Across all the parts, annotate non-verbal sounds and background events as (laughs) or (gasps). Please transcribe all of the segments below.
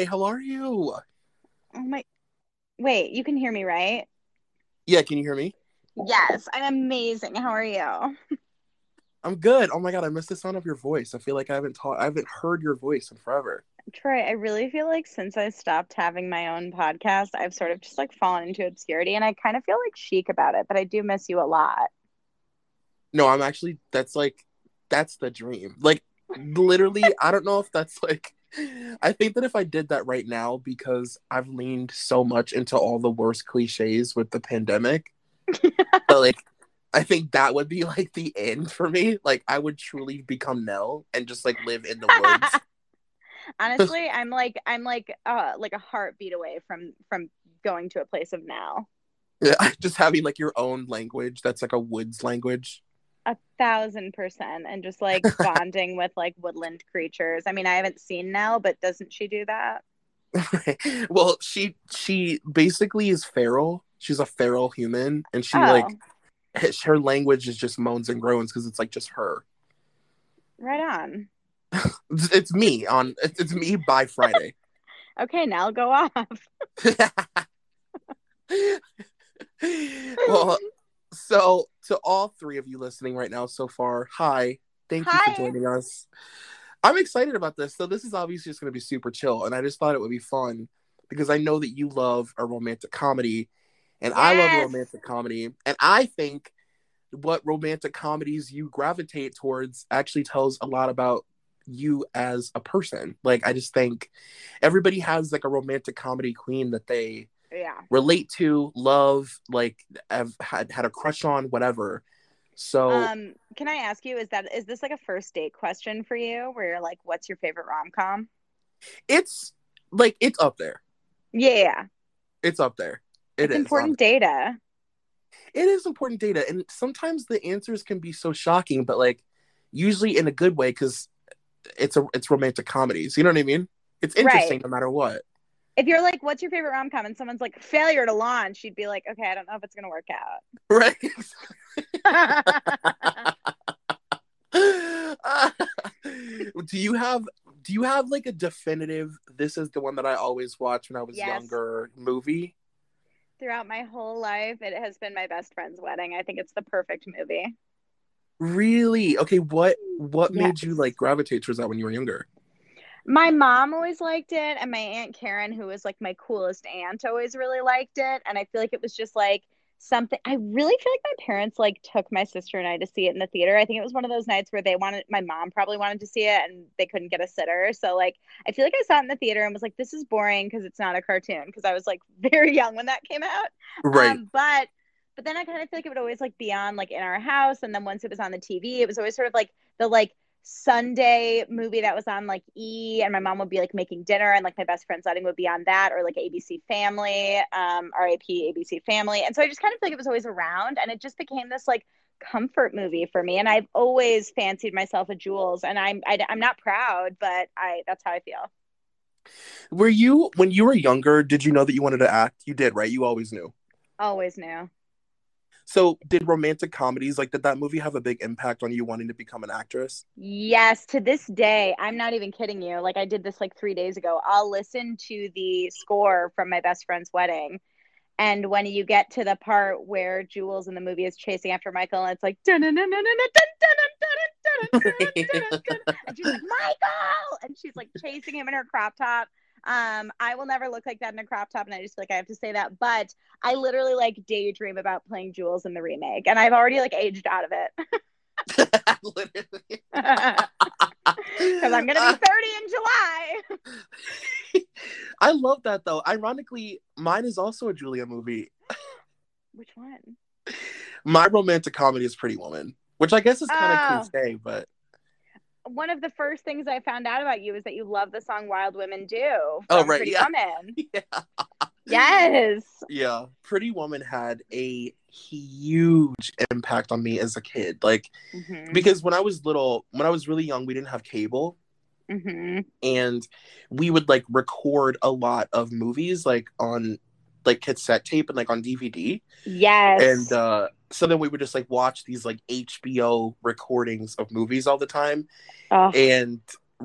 Hi, how are you? Oh my. Wait, you can hear me, right? Yeah, can you hear me? Yes, I'm amazing. How are you? I'm good. Oh my god, I missed the sound of your voice. I feel like I haven't taught I haven't heard your voice in forever. Troy, I really feel like since I stopped having my own podcast, I've sort of just like fallen into obscurity and I kind of feel like chic about it, but I do miss you a lot. No, I'm actually that's like that's the dream. Like literally, I don't know if that's like I think that if I did that right now because I've leaned so much into all the worst cliches with the pandemic. (laughs) but like I think that would be like the end for me. Like I would truly become Nell and just like live in the woods. (laughs) Honestly, I'm like I'm like uh like a heartbeat away from from going to a place of now. Yeah, (laughs) just having like your own language that's like a woods language. A thousand percent, and just like (laughs) bonding with like woodland creatures. I mean, I haven't seen Nell, but doesn't she do that? (laughs) well, she she basically is feral. She's a feral human, and she Oh. like her language is just moans and groans because it's like just her. Right on. (laughs) It's, me on. It's, it's me by Friday. Okay, Nell, go off. well, so to all three of you listening right now so far, hi. Thank you for joining us. I'm excited about this. So this is obviously just going to be super chill, and I just thought it would be fun because I know that you love a romantic comedy, and I love romantic comedy, and I think what romantic comedies you gravitate towards actually tells a lot about you as a person. Like I just think everybody has like a romantic comedy queen that they Yeah. relate to, love, like have had had a crush on, whatever. So Um, can I ask you, is that is this like a first date question for you where you're like, what's your favorite rom com? it's like it's up there. Yeah. It's up there. It it's is, important data. It is important data, and sometimes the answers can be so shocking, but like usually in a good way because it's a it's romantic comedies. You know what I mean? It's interesting Right. no matter what. If you're like, what's your favorite rom com? And someone's like, failure to launch, you'd be like, okay, I don't know if it's gonna work out. (laughs) Right. (laughs) do you have do you have like a definitive this is the one that I always watch when I was Yes. younger movie? Throughout my whole life, it has been my best friend's wedding. I think it's the perfect movie. Really? Okay, what what made you like gravitate towards that when you were younger? My mom always liked it, and my aunt Karen, who was like my coolest aunt, always really liked it. And I feel like it was just like something. I really feel like my parents like took my sister and I to see it in the theater. I think it was one of those nights where they wanted, my mom probably wanted to see it, and they couldn't get a sitter. So like, I feel like I saw it in the theater and was like, this is boring because it's not a cartoon. Because I was like (laughs) very young when that came out. Right. Um, but but then I kind of feel like it would always like be on like in our house, and then once it was on the TV, it was always sort of like the like Sunday movie that was on like E, and my mom would be like making dinner, and like my best friend's wedding would be on that, or like ABC Family, um, RIP ABC Family, and so I just kind of feel like it was always around, and it just became this like comfort movie for me, and I've always fancied myself a Jules, and I'm I, I'm not proud, but I that's how I feel. Were you when you were younger, did you know that you wanted to act? You did, right? You always knew. Always knew. So, did romantic comedies like did that movie have a big impact on you wanting to become an actress? Yes, to this day, I'm not even kidding you. Like I did this like 3 days ago. I'll listen to the score from my best friend's wedding. And when you get to the part where Jules in the movie is chasing after Michael and it's like and she's like Michael and she's like chasing him in her crop top um, I will never look like that in a crop top, and I just feel like I have to say that. But I literally like daydream about playing Jules in the remake, and I've already like aged out of it. (laughs) (laughs) Literally. Because I'm gonna be (laughs) 30 in July. I love that though. Ironically, mine is also a Julia movie. Which one? My romantic comedy is Pretty Woman, which I guess is kind of Oh. cliche, but one of the first things I found out about you is that you love the song "Wild Women Do." Oh, right, Pretty yeah. Woman. (laughs) Yeah. Yes. Yeah. Pretty Woman had a huge impact on me as a kid. Like, Mhm. because when I was little, when I was really young, we didn't have cable. Mhm. and we would like record a lot of movies like on like cassette tape and like on DVD. Yes. And uh so then we would just like watch these like HBO recordings of movies all the time. oh, And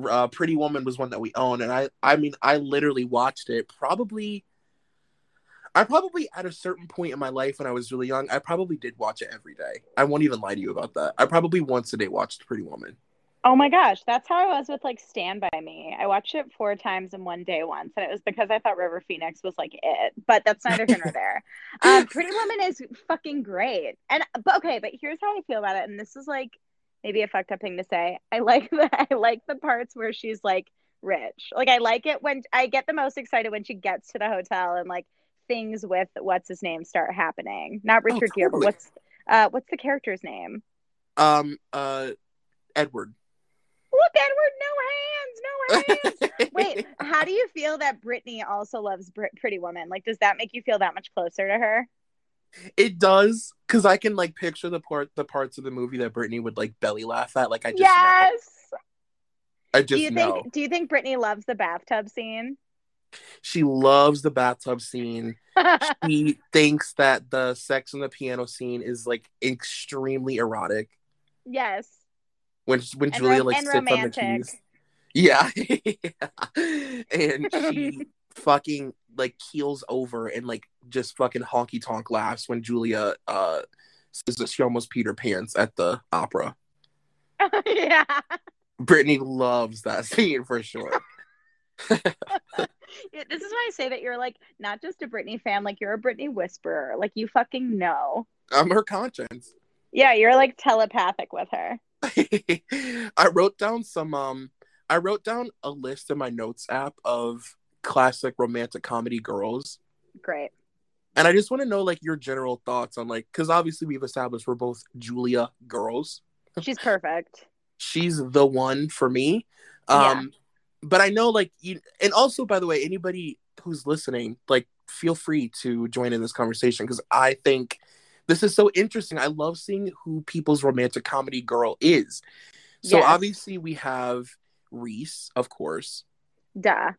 uh Pretty Woman was one that we own and I I mean I literally watched it probably I probably at a certain point in my life when I was really young, I probably did watch it every day. I won't even lie to you about that. I probably once a day watched Pretty Woman. Oh my gosh, that's how I was with like Stand by Me. I watched it four times in one day once, and it was because I thought River Phoenix was like it. But that's neither here nor there. (laughs) Um, Pretty Woman is fucking great, and but okay, but here's how I feel about it, and this is like maybe a fucked up thing to say. I like (laughs) the I like the parts where she's like rich. Like I like it when I get the most excited when she gets to the hotel and like things with what's his name start happening. Not Richard Gere, but what's uh what's the character's name? Um uh Edward. Look, Edward, no hands, no hands. (laughs) Wait, how do you feel that Britney also loves Pretty Woman? Like, does that make you feel that much closer to her? It does, because I can like picture the part the parts of the movie that Britney would like belly laugh at. Like I just know. yes. I Do just you know. think? Do you think Britney loves the bathtub scene? She loves the bathtub scene. (laughs) She thinks that the sex on the piano scene is like extremely erotic. yes. When when And Julia like sits on the romantic. keys. Yeah. (laughs) and she (laughs) fucking like keels over and like just fucking honky tonk laughs when Julia uh says that she almost peed her pants at the opera. (laughs) yeah. Britney loves that scene for sure. Yeah, This is why I say that you're like not just a Britney fan, like you're a Britney whisperer. Like you fucking know. I'm her conscience. Yeah, you're like telepathic with her. (laughs) I wrote down some um I wrote down a list in my notes app of classic romantic comedy girls. Great. And I just want to know like your general thoughts on like cuz obviously we've established we're both Julia girls. She's perfect. (laughs) She's the one for me. Um but I know like you and also by the way anybody who's listening like feel free to join in this conversation cuz I think this is so interesting. I love seeing who people's romantic comedy girl is. So Yes. obviously we have Reese, of course. Duh.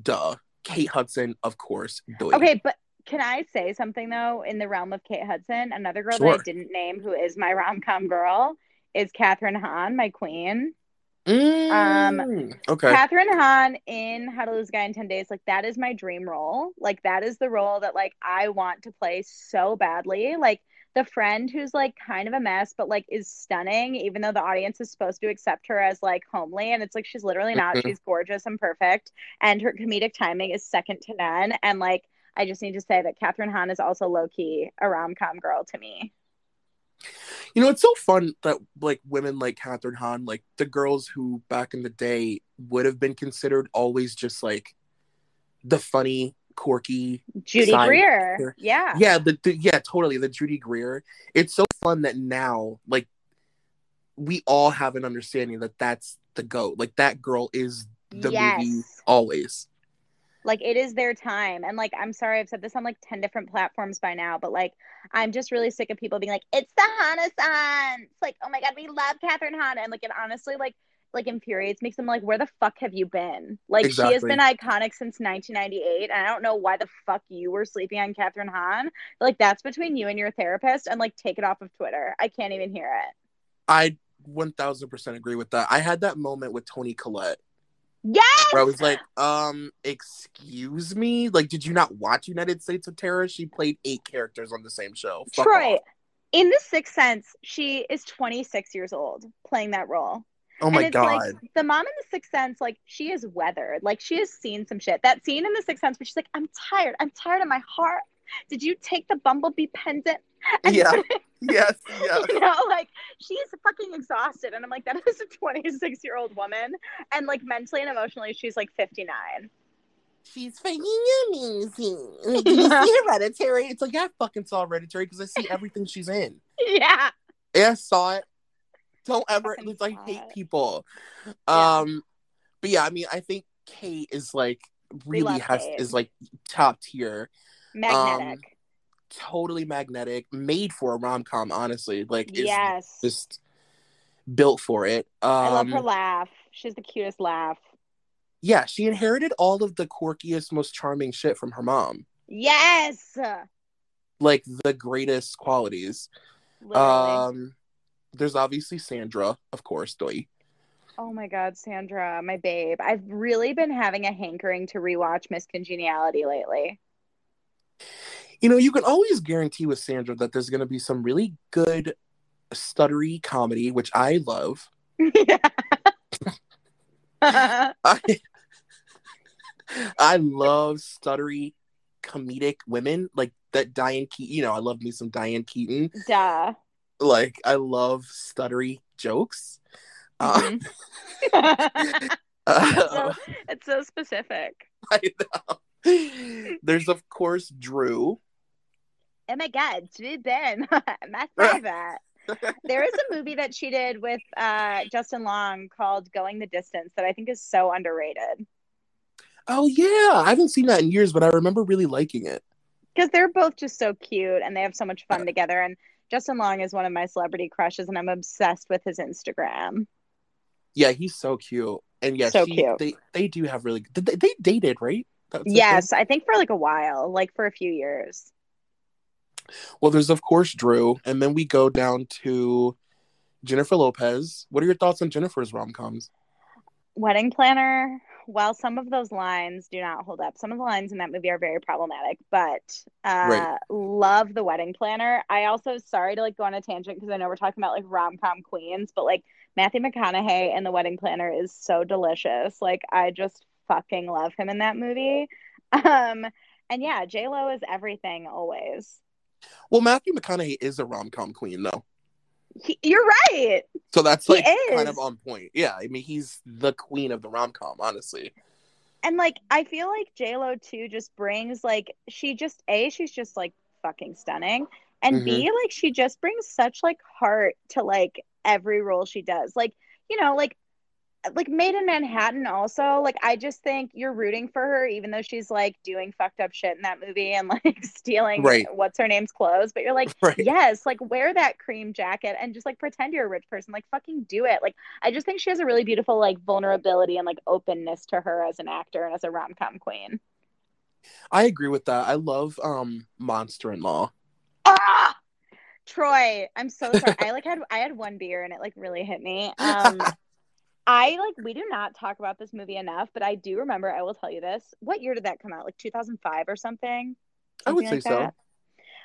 Duh. Kate Hudson, of course. Okay, but can I say something though? In the realm of Kate Hudson, another girl that I didn't name who is my rom com girl is Kathryn Hahn, my queen. Mm, okay. Kathryn Hahn in How to Lose a Guy in 10 Days, like that is my dream role. Like that is the role that like I want to play so badly. Like the friend who's like kind of a mess, but like is stunning, even though the audience is supposed to accept her as like homely. And it's like she's literally not. Mhm. She's gorgeous and perfect. And her comedic timing is second to none. And like I just need to say that Kathryn Hahn is also low key a rom com girl to me. You know, it's so fun that like women like Kathryn Hahn, like the girls who back in the day would have been considered always just like the funny, quirky. Judy Greer. character. Yeah. Yeah, the, the yeah, totally. The Judy Greer. It's so fun that now, like, we all have an understanding that that's the goat. Like that girl is the Yes. movie always. Like it is their time. And like i'm sorry i've said this on like 10 different platforms by now but like i'm just really sick of people being like it's the hana It's like oh my god we love kathryn hana and like it honestly like like infuriates makes them like where the fuck have you been? Like she has been iconic since 1998 and i don't know why the fuck you were sleeping on kathryn hahn. Like that's between you and your therapist and like take it off of twitter. I can't even hear it. I one thousand percent agree with that. I had that moment with Toni Collette yes where I was like, um, excuse me? Like, did you not watch United States of Tara? She played eight characters on the same show. Fuck troy off. in the sixth sense she is 26 years old playing that role Oh my and it's god. like the mom in the Sixth Sense, like she is weathered. Like she has seen some shit. That scene in the Sixth Sense where she's like, "I'm tired. I'm tired of my heart. Did you take the bumblebee pendant?" And Yeah. (laughs) yes, yes. you know, like she's fucking exhausted, and I'm like, that is a 26 year old woman, and like mentally and emotionally, she's like 59. She's fucking amazing. Like, Did you see Hereditary? It's like, yeah, I fucking saw Hereditary because I see (laughs) everything she's in. Yeah, Yeah, I saw it. don't ever. Fucking I hate hot. people. Yeah. Um, but yeah, I mean, I think Kate is like really has Kate. is like top tier, Magnetic. totally magnetic, made for a rom com. Honestly, like is yes. just built for it. Um, I love her laugh. She's the cutest laugh. Yeah, she inherited all of the quirkiest, most charming shit from her mom. Yes. Like the greatest qualities. Literally. Um, there's obviously Sandra, of course, Doi. oh my god, Sandra, my babe. I've really been having a hankering to rewatch Miss Congeniality lately. You know, you can always guarantee with Sandra that there's going to be some really good stuttery comedy, which I love. (laughs) (laughs) I, I love stuttery comedic women like that Diane Keaton. You know, I love me some Diane Keaton. Duh. Like, I love stuttery jokes. Uh, (laughs) Mhm. uh, so, it's so specific. I know. (laughs) There's, of course, Drew. Oh my god, Drew Ben, (laughs) my favorite. there is a movie that she did with uh, Justin Long called Going the Distance that I think is so underrated. Oh, yeah. I haven't seen that in years, but I remember really liking it. because they're both just so cute and they have so much fun together. And Justin Long is one of my celebrity crushes, and I'm obsessed with his Instagram. Yeah, he's so cute. And yeah, So she, cute. They, they do have really they, they dated, right? Yes, I think for like a while, like for a few years. Well, there's of course Drew, and then we go down to Jennifer Lopez. What are your thoughts on Jennifer's rom coms? Wedding Planner. While some of those lines do not hold up, some of the lines in that movie are very problematic. But uh, Right. love the Wedding Planner. I also sorry to like go on a tangent because I know we're talking about like rom com queens, but like Matthew McConaughey and the Wedding Planner is so delicious. Like I just fucking love him in that movie. (laughs) Um, and yeah, J Lo is everything always. Well, Matthew McConaughey is a rom com queen, though, He, you're right. so that's like kind of on point. Yeah, I mean he's the queen of the rom com, honestly. And like I feel like J Lo too just brings like she just a she's just like fucking stunning, and b like she just brings such like heart to like every role she does. Like you know like like Maid in Manhattan also like I just think you're rooting for her even though she's like doing fucked up shit in that movie and (laughs) like stealing Right. what's her name's clothes, but you're like (laughs) Right. yes, like wear that cream jacket and just like pretend you're a rich person. Like fucking do it. Like I just think she has a really beautiful like vulnerability and like openness to her as an actor and as a rom com queen. I agree with that. I love um Monster in Law. Ah! Troy, I'm so sorry. I like had I had one beer and it like really hit me. (laughs) Um I like we do not talk about this movie enough, but I do remember I will tell you this. What year did that come out? Like 2005 or something? I would say so.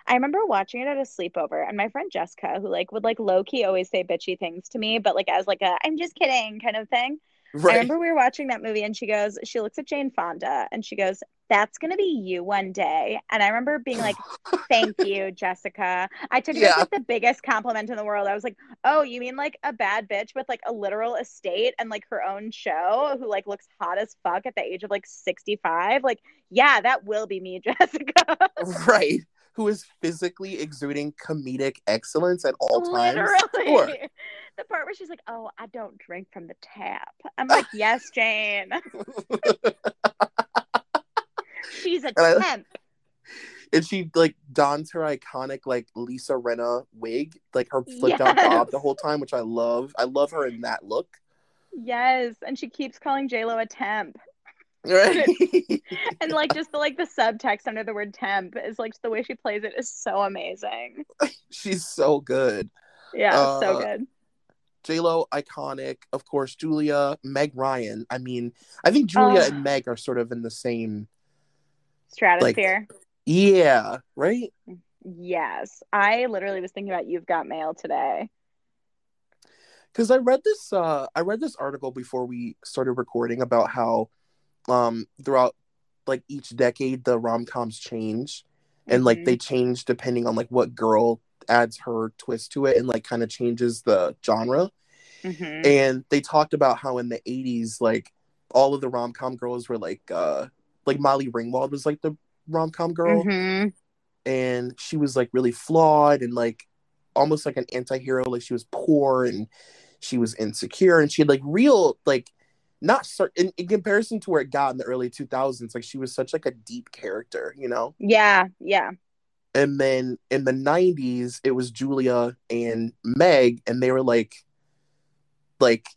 I remember watching it at a sleepover, and my friend Jessica, who like would like low key always say bitchy things to me, but like as like a I'm just kidding kind of thing. I remember we were watching that movie, and she goes, she looks at Jane Fonda, and she goes, "That's gonna be you one day." And I remember being like, (laughs) "Thank you, Jessica." I took it as like the biggest compliment in the world. I was like, "Oh, you mean like a bad bitch with like a literal estate and like her own show, who like looks hot as fuck at the age of like 65?" Like, yeah, that will be me, (laughs) Jessica. right. Who is physically exuding comedic excellence at all times? Literally. (laughs) The part where she's like, "Oh, I don't drink from the tap." I'm like, (laughs) "Yes, Jane." (laughs) She's a And I- temp. and she like dons her iconic like Lisa Rinna wig, like her flipped out bob the whole time, which I love. I love her in that look. Yes, and she keeps calling J Lo a temp, Right. (laughs) and like (laughs) just the like the subtext under the word temp is like the way she plays it is so amazing. (laughs) She's so good. Yeah, so Uh, good. J Lo iconic, of course. Julia, Meg Ryan. I mean, I think Julia Oh. and Meg are sort of in the same. Stratosphere. Yeah, right. yes, I literally was thinking about You've Got Mail today. Because I read this. Uh, I read this article before we started recording about how, um, throughout like each decade the rom coms change, and like Mhm. they change depending on like what girl adds her twist to it, and like kind of changes the genre. Mhm. and they talked about how in the 80s like all of the rom-com girls were like uh like molly ringwald was like the rom-com girl Mhm. and she was like really flawed and like almost like an anti-hero like she was poor and she was insecure and she had like real like not in, in comparison to where it got in the early 2000s like she was such like a deep character you know? Yeah yeah. And then in the 90s it was julia and meg and they were like like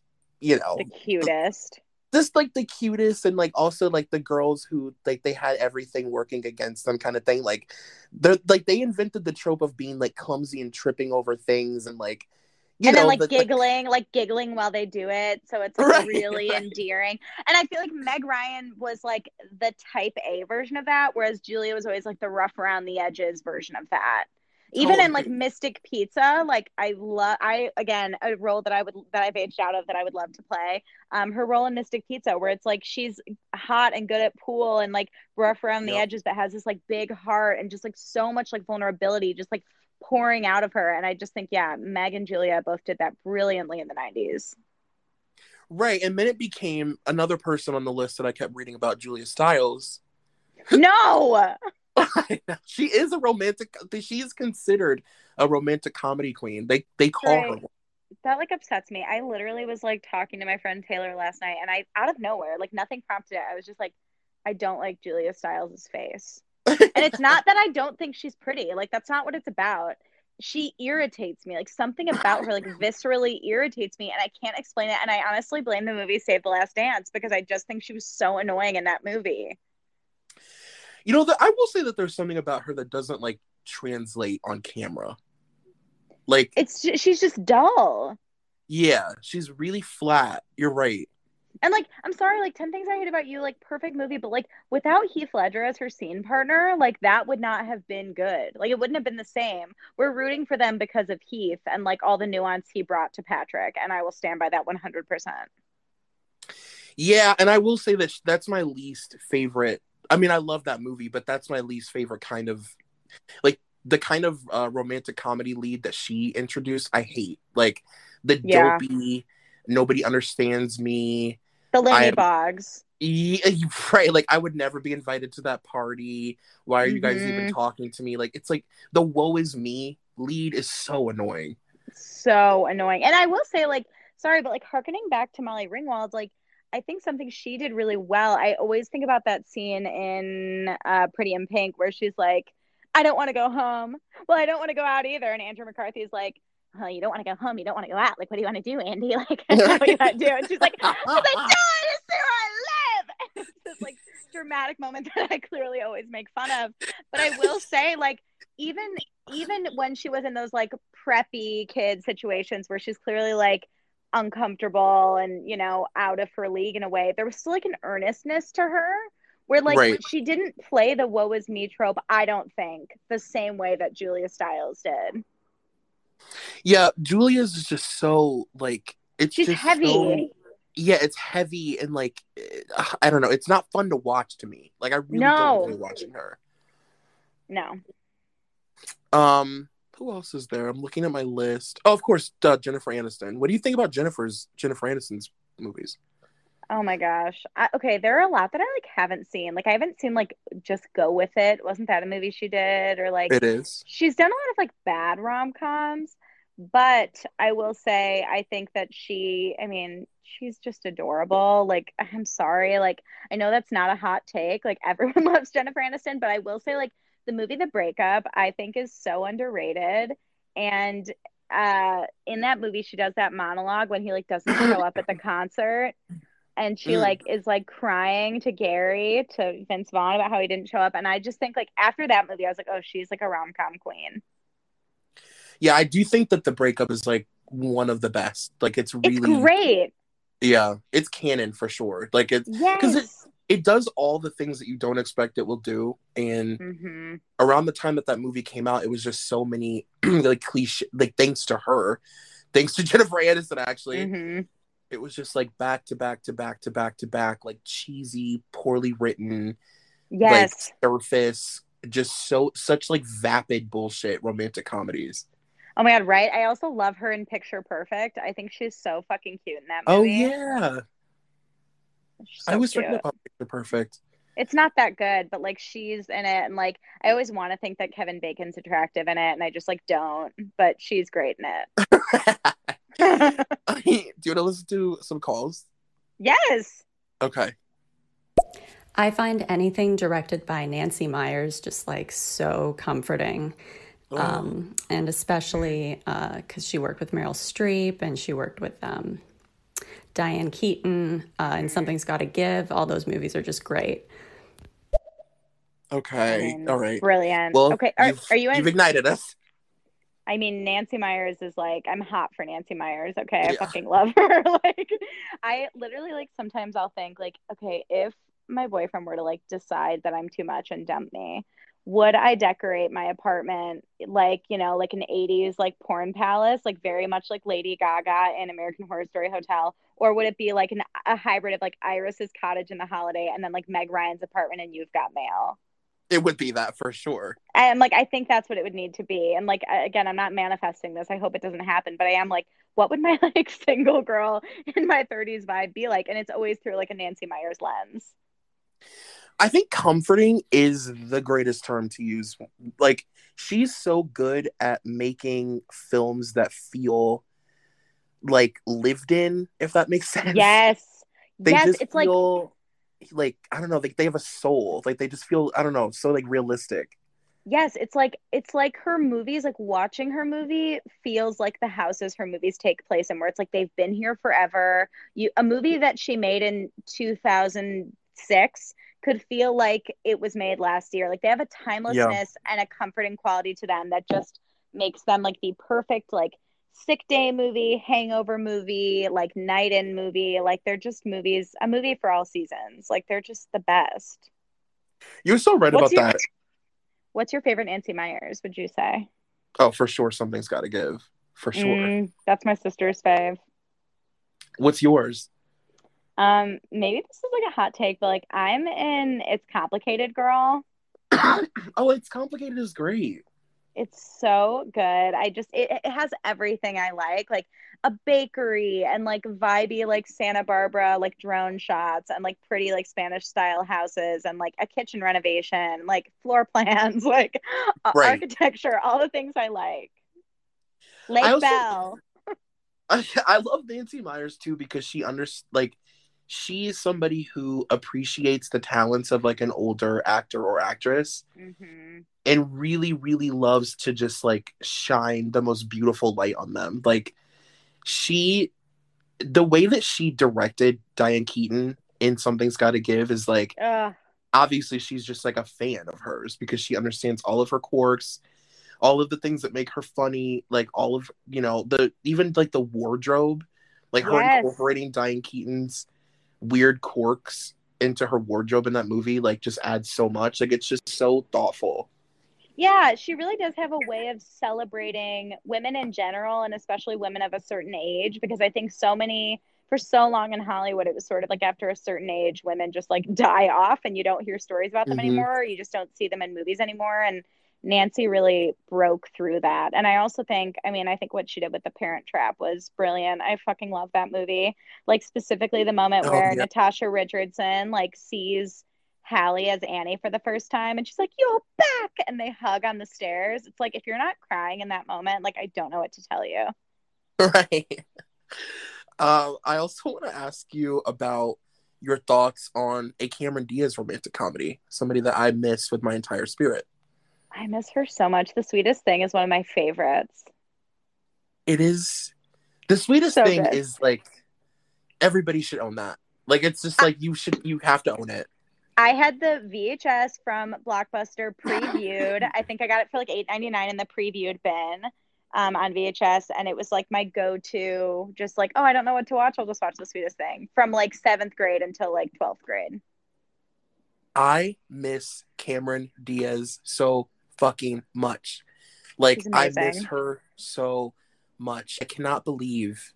you know the cutest. just like the cutest and like also like the girls who like they had everything working against them kind of thing like they're like they invented the trope of being like clumsy and tripping over things and like you and know, then like the, giggling, like, like, giggling while they do it. So it's like right, (laughs) really right. endearing. And I feel like Meg Ryan was like the type A version of that, whereas Julia was always like the rough around the edges version of that. Even totally. in like Mystic Pizza, like I love I again a role that I would that I've aged out of that I would love to play. Um her role in Mystic Pizza where it's like she's hot and good at pool and like rough around the yep. edges but has this like big heart and just like so much like vulnerability just like pouring out of her. And I just think, yeah, Meg and Julia both did that brilliantly in the 90s. Right. And then it became another person on the list that I kept reading about, Julia Stiles. (laughs) No. (laughs) she is a romantic she is considered a romantic comedy queen. They they call right. her that like upsets me. I literally was like talking to my friend Taylor last night and I out of nowhere, like nothing prompted it. I was just like, I don't like Julia Stiles' face and it's not that I don't think she's pretty. Like that's not what it's about. She irritates me. Like something about her like viscerally irritates me and I can't explain it. And I honestly blame the movie Save the Last Dance because I just think she was so annoying in that movie. You know, the, I will say that there's something about her that doesn't like translate on camera. Like it's she's just dull. Yeah, she's really flat. You're right. And like, I'm sorry, like 10 Things I Hate About You, like perfect movie, but like without Heath Ledger as her scene partner, like that would not have been good. Like it wouldn't have been the same. We're rooting for them because of Heath and like all the nuance he brought to Patrick. And I will stand by that 100%. Yeah. And I will say that that's my least favorite. I mean, I love that movie, but that's my least favorite kind of like the kind of uh, romantic comedy lead that she introduced. I hate like the yeah. dopey, nobody understands me the Laney Boggs. Yeah, right. Like I would never be invited to that party. Why are you guys mm-hmm. even talking to me? Like it's like the woe is me lead is so annoying. So annoying. And I will say, like, sorry, but like harkening back to Molly Ringwald, like I think something she did really well. I always think about that scene in uh, Pretty in Pink where she's like, I don't want to go home. Well, I don't want to go out either. And Andrew McCarthy's like, oh, you don't want to go home, you don't want to go out. Like, what do you want to do, Andy? (laughs) Like, (laughs) what do you want to do? And she's like, I do it. It's where I live. (laughs) this like dramatic moment that I clearly always make fun of. But I will say, like, even even when she was in those like preppy kid situations where she's clearly like uncomfortable and you know out of her league in a way, there was still like an earnestness to her where like right. she didn't play the woe is me trope. I don't think the same way that Julia Stiles did. Yeah, Julia's is just so like it's She's just heavy. So, yeah, it's heavy and like eh, I don't know. It's not fun to watch to me. Like I really no. don't enjoy watching her. No. Um, who else is there? I'm looking at my list. Oh, of course, uh, Jennifer Aniston. What do you think about Jennifer's Jennifer Aniston's movies? Oh my gosh. I, okay, there are a lot that I like haven't seen. Like I haven't seen like Just Go With It. Wasn't that a movie she did or like It is. She's done a lot of like bad rom-coms, but I will say I think that she, I mean, she's just adorable. Like I'm sorry, like I know that's not a hot take. Like (laughs) everyone loves Jennifer Aniston, but I will say like the movie The Breakup I think is so underrated and uh in that movie she does that monologue when he like doesn't show up at the (clears throat) concert and she mm. like is like crying to Gary to Vince Vaughn about how he didn't show up and I just think like after that movie I was like oh she's like a rom-com queen. Yeah, I do think that the breakup is like one of the best. Like it's really it's great. Yeah, it's canon for sure. Like it's because yes. it it does all the things that you don't expect it will do. And mm-hmm. around the time that that movie came out, it was just so many (clears throat) like cliche. Like thanks to her, thanks to (laughs) Jennifer Aniston, actually, mm-hmm it was just like back to back to back to back to back, like cheesy, poorly written, yes, like surface, just so such like vapid bullshit romantic comedies. Oh my god, right? I also love her in Picture Perfect. I think she's so fucking cute in that oh, movie. Oh yeah. So I was thinking about Picture Perfect. It's not that good, but like she's in it, and like I always want to think that Kevin Bacon's attractive in it, and I just like don't. But she's great in it. (laughs) (laughs) do you want to listen to some calls? yes. Okay. I find anything directed by Nancy Meyers just like so comforting. Oh. Um, and especially because she worked with Meryl Streep and she worked with um, Diane Keaton uh, and Something's Gotta Give. All those movies are just great. Okay. I All right. Brilliant. Well, okay. Are, you've, are you in? You've ignited us. I mean, Nancy Meyers is like, I'm hot for Nancy Meyers. Okay. I Yeah. fucking love her. (laughs) like, I literally, like, sometimes I'll think, like, okay, if my boyfriend were to, like, decide that I'm too much and dump me, would I decorate my apartment like, you know, like an 80s, like, porn palace, like, very much like Lady Gaga in American Horror Story Hotel? Or would it be like an, a hybrid of, like, Iris's cottage in the holiday and then, like, Meg Ryan's apartment and You've Got Mail? It would be that for sure. and like i think that's what it would need to be and like again i'm not manifesting this i hope it doesn't happen but i am like what would my (laughs) like single girl in my 30s vibe be like and it's always through like a nancy meyers lens I think comforting is the greatest term to use. Like she's so good at making films that feel like lived in, if that makes (laughs) sense. yes They yes it's feel like I don't know, like they have a soul. Like they just feel I don't know, so like realistic. yes it's like it's like her movies like watching her movie feels like the houses her movies take place in where it's like they've been here forever you a movie that she made in 2006 could feel like it was made last year like they have a timelessness and a comforting quality to them that just makes them like the perfect like sick day movie hangover movie like night in movie like they're just movies a movie for all seasons like they're just the best You're so right What's about your- that. what's your favorite nancy meyers would you say Oh, for sure something's gotta give. For sure. Mm, that's my sister's fave. What's yours? Um, maybe this is like a hot take, but like I'm in It's Complicated Girl. (coughs) oh, it's complicated is great. It's so good. I just it, it has everything I like, like a bakery and like vibey like Santa Barbara like drone shots and like pretty like Spanish style houses and like a kitchen renovation, like floor (laughs) plans, like Right. architecture, all the things I like. Lake I also- Bell. I, (laughs) I love Nancy Meyers too because she under like she is somebody who appreciates the talents of like an older actor or actress hmm and really really loves to just like shine the most beautiful light on them. Like she the way that she directed Diane Keaton in Something's Gotta Give is like Ugh. obviously she's just like a fan of hers because she understands all of her quirks all of the things that make her funny like all of you know the even like the wardrobe like her incorporating diane keaton's weird quirks into her wardrobe in that movie like just adds so much like it's just so thoughtful Yeah, she really does have a way of celebrating women in general and especially women of a certain age because I think so many for so long in Hollywood it was sort of like after a certain age women just like die off and you don't hear stories about them Mhm. anymore or you just don't see them in movies anymore and Nancy really broke through that. And I also think, I mean, I think what she did with The Parent Trap was brilliant. I fucking love that movie. Like specifically the moment Oh, where yeah. Natasha Richardson like sees Hallie as Annie for the first time and she's like, You're back and they hug on the stairs. It's like if you're not crying in that moment, like I don't know what to tell you. (laughs) right um i also want to ask you about your thoughts on a cameron diaz romantic comedy somebody that i miss with my entire spirit I miss her so much. The sweetest thing is one of my favorites. it is the sweetest So thing good. is like everybody should own that like it's just like you should you have to own it I had the VHS from Blockbuster previewed. I think I got it for like eight ninety nine in the previewed bin um, on VHS, and it was like my go to. Just like, oh, I don't know what to watch. I'll just watch the sweetest thing from like seventh grade until like twelfth grade. i miss cameron diaz so fucking much like i miss her so much i cannot believe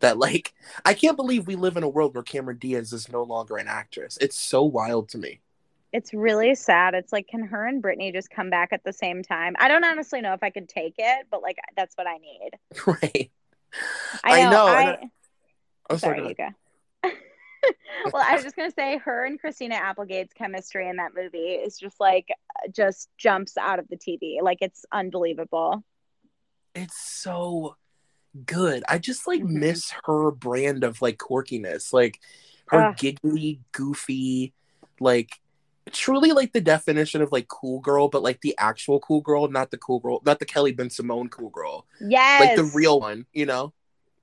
that like i can't believe we live in a world where cameron diaz is no longer an actress it's so wild to me It's really sad. It's like, can her and Britney just come back at the same time? I don't honestly know if I could take it, but like, that's what I need. (laughs) right I know. and I, I- oh, sorry, sorry, go ahead. you go. (laughs) well, I was just gonna say, her and Christina Applegate's chemistry in that movie is just like, just jumps out of the TV. Like, it's unbelievable. it's so good. I just like Mhm. miss her brand of like quirkiness, like her Ugh. giggly, goofy, like truly like the definition of like cool girl, but like the actual cool girl, not the cool girl, not the Kelly Bensimon cool girl, Yes. like the real one, you know?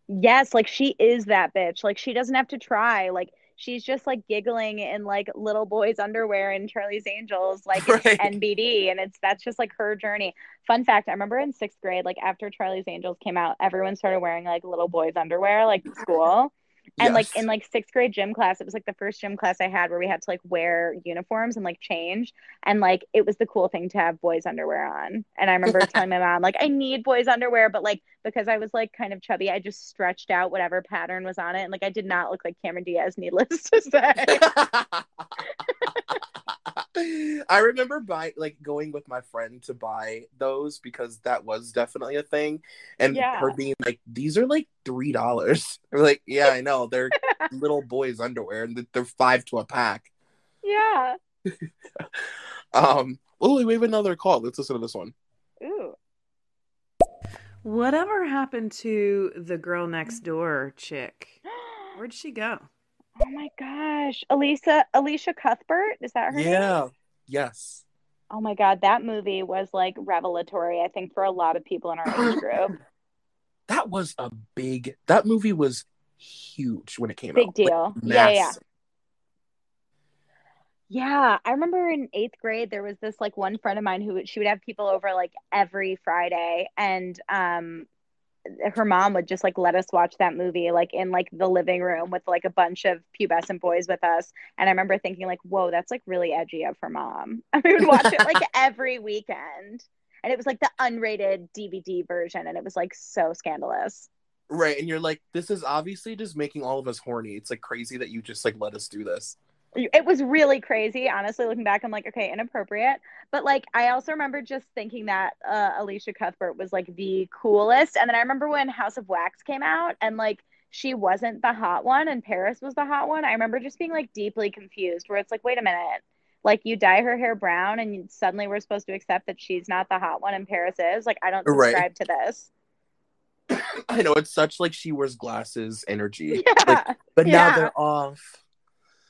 Yes, like she is that bitch. Like she doesn't have to try. Like she's just like giggling in like little boys' underwear in Charlie's Angels, like (laughs) Right. NBD, and it's that's just like her journey. Fun fact: I remember in sixth grade, like after Charlie's Angels came out, everyone started wearing like little boys' underwear, like to school. And like in like sixth grade gym class, it was like the first gym class I had where we had to like wear uniforms and like change. And like it was the cool thing to have boys' underwear on. And I remember telling my mom, like, I need boys' underwear, but like because I was like kind of chubby, I just stretched out whatever pattern was on it. And like I did not look like Cameron Diaz, needless to say. (laughs) I remember buy like going with my friend to buy those because that was definitely a thing, and Yeah. her being like, "These are like three dollars." (laughs) I'm like, "Yeah, I know. They're (laughs) little boys' underwear, and they're five to a pack." yeah. (laughs) Um. Oh, we have another call. Let's listen to this one. Ooh. Whatever happened to the girl next door chick? (gasps) Where'd she go? Oh my gosh. Elisa Alicia Cuthbert, is that her name? Yeah. Yes. Oh my god, that movie was like revelatory, I think, for a lot of people in our age group. (coughs) That was a big. That movie was huge when it came Big out. Big deal. Like, yeah, yeah. Yeah, I remember in eighth grade there was this like one friend of mine who she would have people over like every Friday, and um, her mom would just like let us watch that movie like in like the living room with like a bunch of pubescent boys with us. And I remember thinking like, whoa, that's like really edgy of her mom. (laughs) And we would watch it like (laughs) every weekend, and it was like the unrated DVD version, and it was like so scandalous. Right, and you're like, this is obviously just making all of us horny. It's like crazy that you just like let us do this. it was really crazy honestly looking back i'm like okay inappropriate but like i also remember just thinking that uh, alicia cuthbert was like the coolest and then i remember when house of wax came out and like she wasn't the hot one and paris was the hot one i remember just being like deeply confused where it's like wait a minute like you dye her hair brown and suddenly we're supposed to accept that she's not the hot one and paris is like i don't Right. subscribe to this (coughs) I know it's such like she wears glasses energy, yeah Like, but Yeah. now they're off.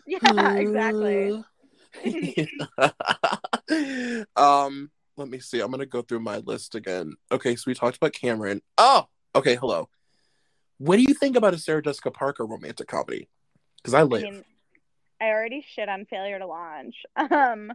yeah exactly (laughs) um, let me see. I'm gonna go through my list again. Okay, so we talked about Cameron. Oh, okay. Hello. What do you think about a Sarah Jessica Parker romantic comedy? Because I I live. mean, I already shit on failure to launch. (laughs) Um,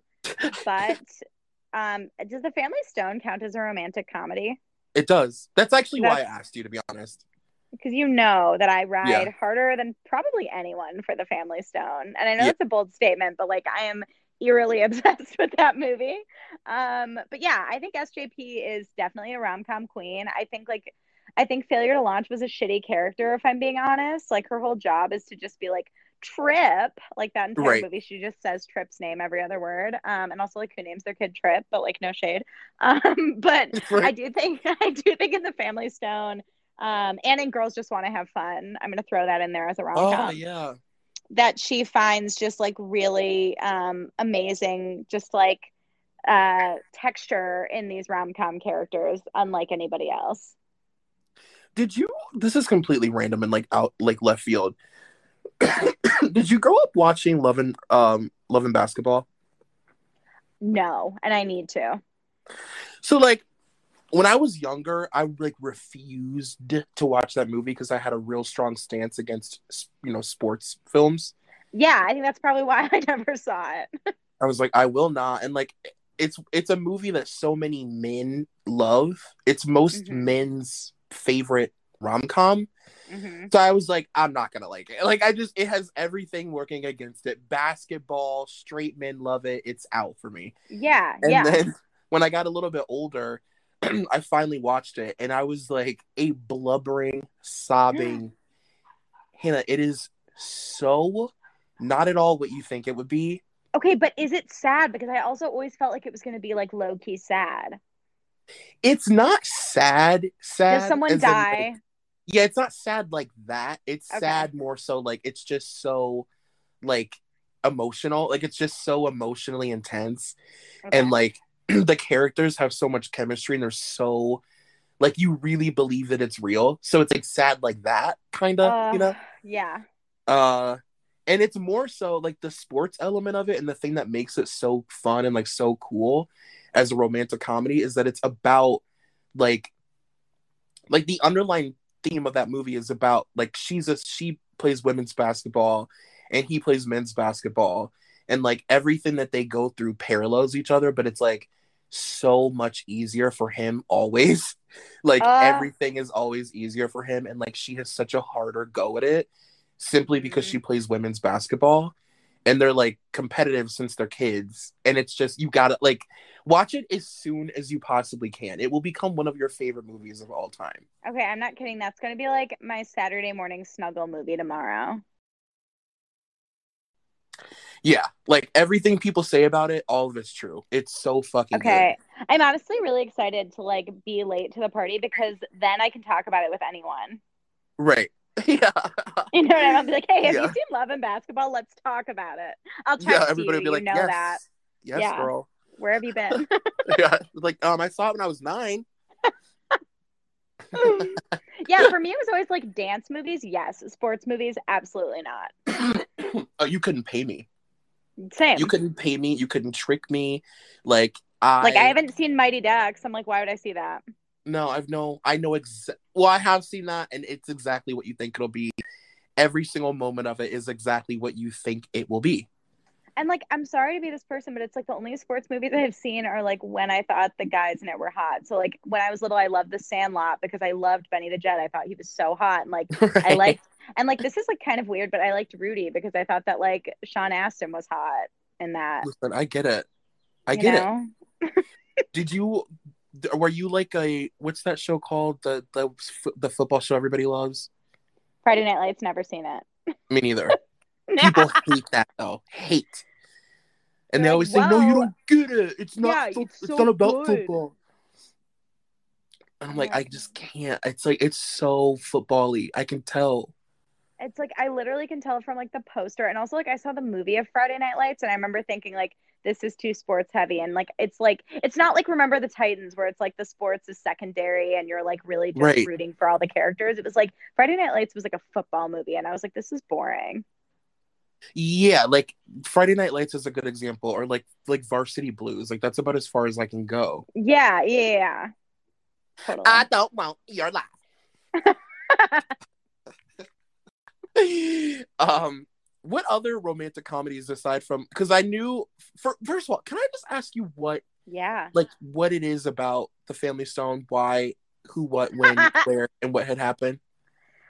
but (laughs) um, does the Family Stone count as a romantic comedy? It does. That's actually why I asked you, to be honest. Because you know that I ride Yeah. harder than probably anyone for the Family Stone, and I know Yeah. it's a bold statement, but like I am eerily (laughs) obsessed with that movie. Um, but yeah, I think SJP is definitely a rom com queen. I think like I think Failure to Launch was a shitty character, if I'm being honest. Like her whole job is to just be like Trip, like that entire Right. movie. She just says Trip's name every other word, um, and also like who names their kid Trip, but like no shade. Um, (laughs) but (laughs) I do think (laughs) I do think in the Family Stone, um, and in Girls Just Want to Have Fun. I'm gonna throw that in there as a rom com Oh yeah. that she finds just like really um, amazing, just like uh, texture in these rom com characters, unlike anybody else. Did you? This is completely random and like out like left field. Did you grow up watching Love and um Love and Basketball? No, and I need to. So like when I was younger, I like refused to watch that movie because I had a real strong stance against you know sports films. Yeah, I think that's probably why I (laughs) never saw it. I was like, I will not, and like it's it's a movie that so many men love. It's most Mhm. men's favorite rom com. hmm So I was like, I'm not gonna like it. Like I just it has everything working against it. Basketball, straight men love it. It's out for me. Yeah, And yeah. then when I got a little bit older, (clears throat) I finally watched it and I was like a blubbering, sobbing. (gasps) Hannah, it is so not at all what you think it would be. Okay, but is it sad? Because I also always felt like it was going to be like low key sad. It's not sad, sad. Does someone in, like- die? Yeah, it's not sad like that. It's Okay. sad more so like it's just so like emotional. Like it's just so emotionally intense. Okay. and like (clears throat) the characters have so much chemistry and they're so like you really believe that it's real. So it's like sad like that kind of, Uh, you know. Yeah. Uh and it's more so like the sports element of it and the thing that makes it so fun and like so cool as a romantic comedy is that it's about like like the underlying theme of that movie is about like she's a she plays women's basketball and he plays men's basketball. And like everything that they go through parallels each other but it's like so much easier for him always. (laughs) Like Uh. everything is always easier for him. And like she has such a harder go at it simply because Mhm. she plays women's basketball. And they're like competitive since they're kids. And it's just you gotta like watch it as soon as you possibly can it will become one of your favorite movies of all time Okay, I'm not kidding. That's going to be like my Saturday morning snuggle movie tomorrow. yeah like everything people say about it all of it's true it's so fucking Okay. I'm honestly really excited to like be late to the party because then I can talk about it with anyone. right (laughs) yeah (laughs) You know what I mean? I'll be like, hey, have Yeah. you seen Love and Basketball? Let's talk about it. I'll text yeah everybody you. will be like you know yes that. yes Yeah. girl Where have you been? (laughs) yeah like um i saw it when i was nine (laughs) yeah, for me, it was always like dance movies. Yes. Sports movies, absolutely not. (coughs) oh you couldn't pay me Same. you couldn't pay me you couldn't trick me like i like, I haven't seen Mighty Ducks. I'm like, why would I see that? No, I've no. I know exactly. Well, I have seen that, and it's exactly what you think it'll be. Every single moment of it is exactly what you think it will be. And like, I'm sorry to be this person, but it's like the only sports movies I've seen are like when I thought the guys in it were hot. So like when I was little, I loved The Sandlot because I loved Benny the Jet. I thought he was so hot, and like (laughs) I liked, and like this is like kind of weird, but I liked Rudy because I thought that like Sean Astin was hot in that. Listen, I get it. I you get know? it. (laughs) Did you? Were you like a what's that show called? The the the football show everybody loves. Friday Night Lights, never seen it. Me neither. (laughs) (laughs) People hate that though. Hate. And they They're always say, like, "No, you don't get it. It's not. Yeah, fo- it's it's so not about good." football." And I'm like, Yeah. I just can't. It's like it's so football-y. I can tell. It's like I literally can tell from like the poster, and also like I saw the movie of Friday Night Lights, and I remember thinking like this is too sports heavy, and like it's like it's not like Remember the Titans where it's like the sports is secondary and you're like really just Right. rooting for all the characters. It was like Friday Night Lights was like a football movie, and I was like, this is boring. Yeah, like Friday Night Lights is a good example, or like like Varsity Blues. Like that's about as far as I can go. Yeah, yeah, yeah. Totally. I don't want your life. (laughs) um, what other romantic comedies aside from? Because I knew. For, first of all, can I just ask you what yeah. like what it is about the Family Stone? Why, who, what, when, (laughs) where, and what had happened?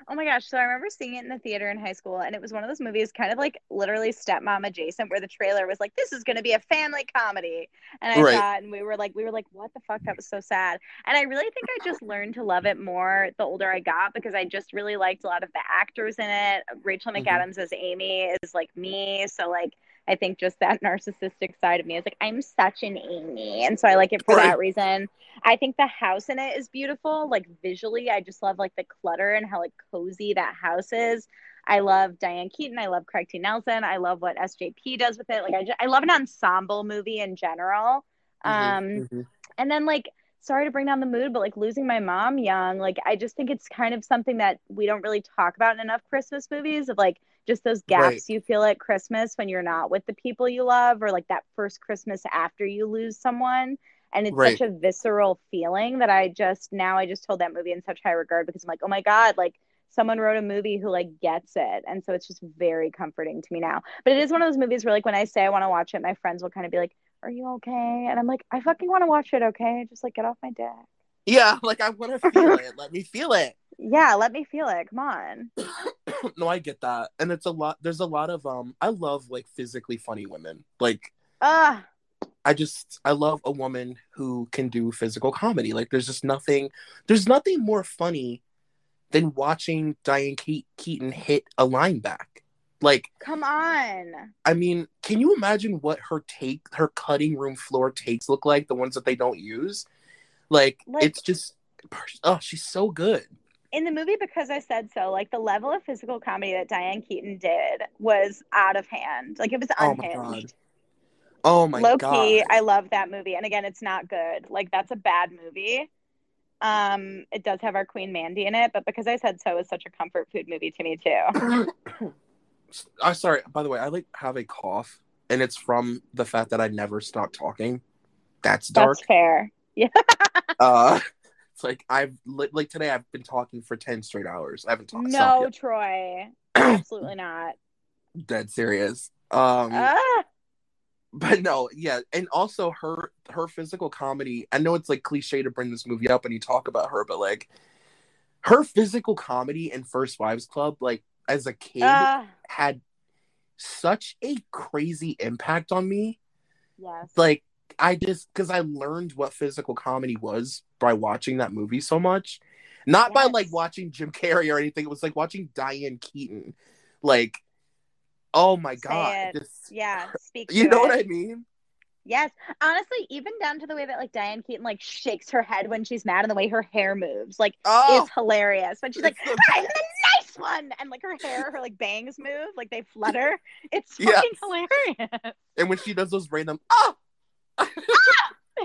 Oh my gosh. So I remember seeing it in the theater in high school, and it was one of those movies, kind of like literally stepmom adjacent, where the trailer was like, this is going to be a family comedy. And I Right. it, and we were like, we were like, what the fuck? That was so sad. And I really think I just learned to love it more the older I got because I just really liked a lot of the actors in it. Rachel Mhm. McAdams as Amy is like me. So, like, I think just that narcissistic side of me is like, I'm such an Amy. And so I like it for Right. that reason. I think the house in it is beautiful. Like visually, I just love like the clutter and how like cozy that house is. I love Diane Keaton. I love Craig T. Nelson. I love what SJP does with it. Like I, just, I love an ensemble movie in general. Um, Mhm, mhm. and then like sorry to bring down the mood, but like losing my mom young, like I just think it's kind of something that we don't really talk about in enough Christmas movies of like just those gaps Right. you feel at Christmas when you're not with the people you love, or like that first Christmas after you lose someone. And it's Right. such a visceral feeling that I just now I just hold that movie in such high regard because I'm like, oh my God, like someone wrote a movie who like gets it. And so it's just very comforting to me now. But it is one of those movies where like when I say I want to watch it, my friends will kind of be like, Are you okay? And I'm like, I fucking want to watch it, okay? Just like get off my dick. Yeah, like I want to feel it. Let me feel it. (laughs) Yeah, let me feel it. Come on. (clears throat) no, I get that, and it's a lot. There's a lot of um. I love like physically funny women. Like Ah, I just I love a woman who can do physical comedy. Like there's just nothing. There's nothing more funny than watching Diane Ke- Keaton hit a line back. Like come on. I mean, can you imagine what her take, her cutting room floor takes look like? The ones that they don't use. Like, Like- it's just. Oh, she's so good. In the movie, because I said so, like the level of physical comedy that Diane Keaton did was out of hand. Like it was unhinged. Oh my god. Oh my Low god. key, I love that movie. And again, it's not good. Like that's a bad movie. Um, it does have our Queen Mandy in it, but because I said so is such a comfort food movie to me too. (coughs) I'm sorry. By the way, I like have a cough, and it's from the fact that I never stop talking. That's dark. That's fair. Yeah. (laughs) Uh, it's like I've li- like today I've been talking for ten straight hours. I haven't talked. No, Troy. (clears throat) Absolutely not. Dead serious. Um, Ah, but no, yeah, and also her her physical comedy. I know it's like cliche to bring this movie up and you talk about her, but like her physical comedy in First Wives Club, like as a kid, ah, had such a crazy impact on me. yes. Like I just because I learned what physical comedy was by watching that movie so much. Not by like watching Jim Carrey or anything. It was like watching Diane Keaton. Like, oh my Say god. this- yeah. (laughs) Speak. You know it. what I mean? Yes. Honestly, even down to the way that like Diane Keaton like shakes her head when she's mad and the way her hair moves, like Oh, is hilarious. When she's like, I'm the (laughs) one, and like her hair, her like bangs move, like they flutter. (laughs) It's Yes. fucking hilarious. and when she does those random ah (laughs)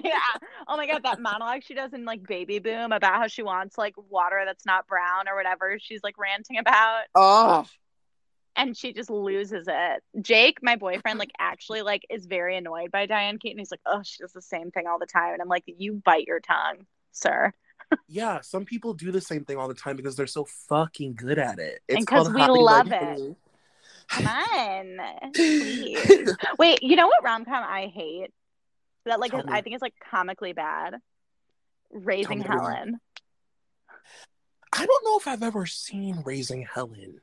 yeah. Oh my god, that monologue she does in like Baby Boom about how she wants like water that's not brown or whatever she's like ranting about. oh and she just loses it. Jake, my boyfriend, like actually like is very annoyed by Diane Keaton. He's like, oh, she does the same thing all the time, and I'm like, you bite your tongue, sir. Yeah, some people do the same thing all the time because they're so fucking good at it. It's And 'cause called we happy love it. Come on, please. (laughs) Wait, you know what rom com I hate? That like is. I think it's like comically bad. Raising. Helen. I don't know if I've ever seen Raising Helen.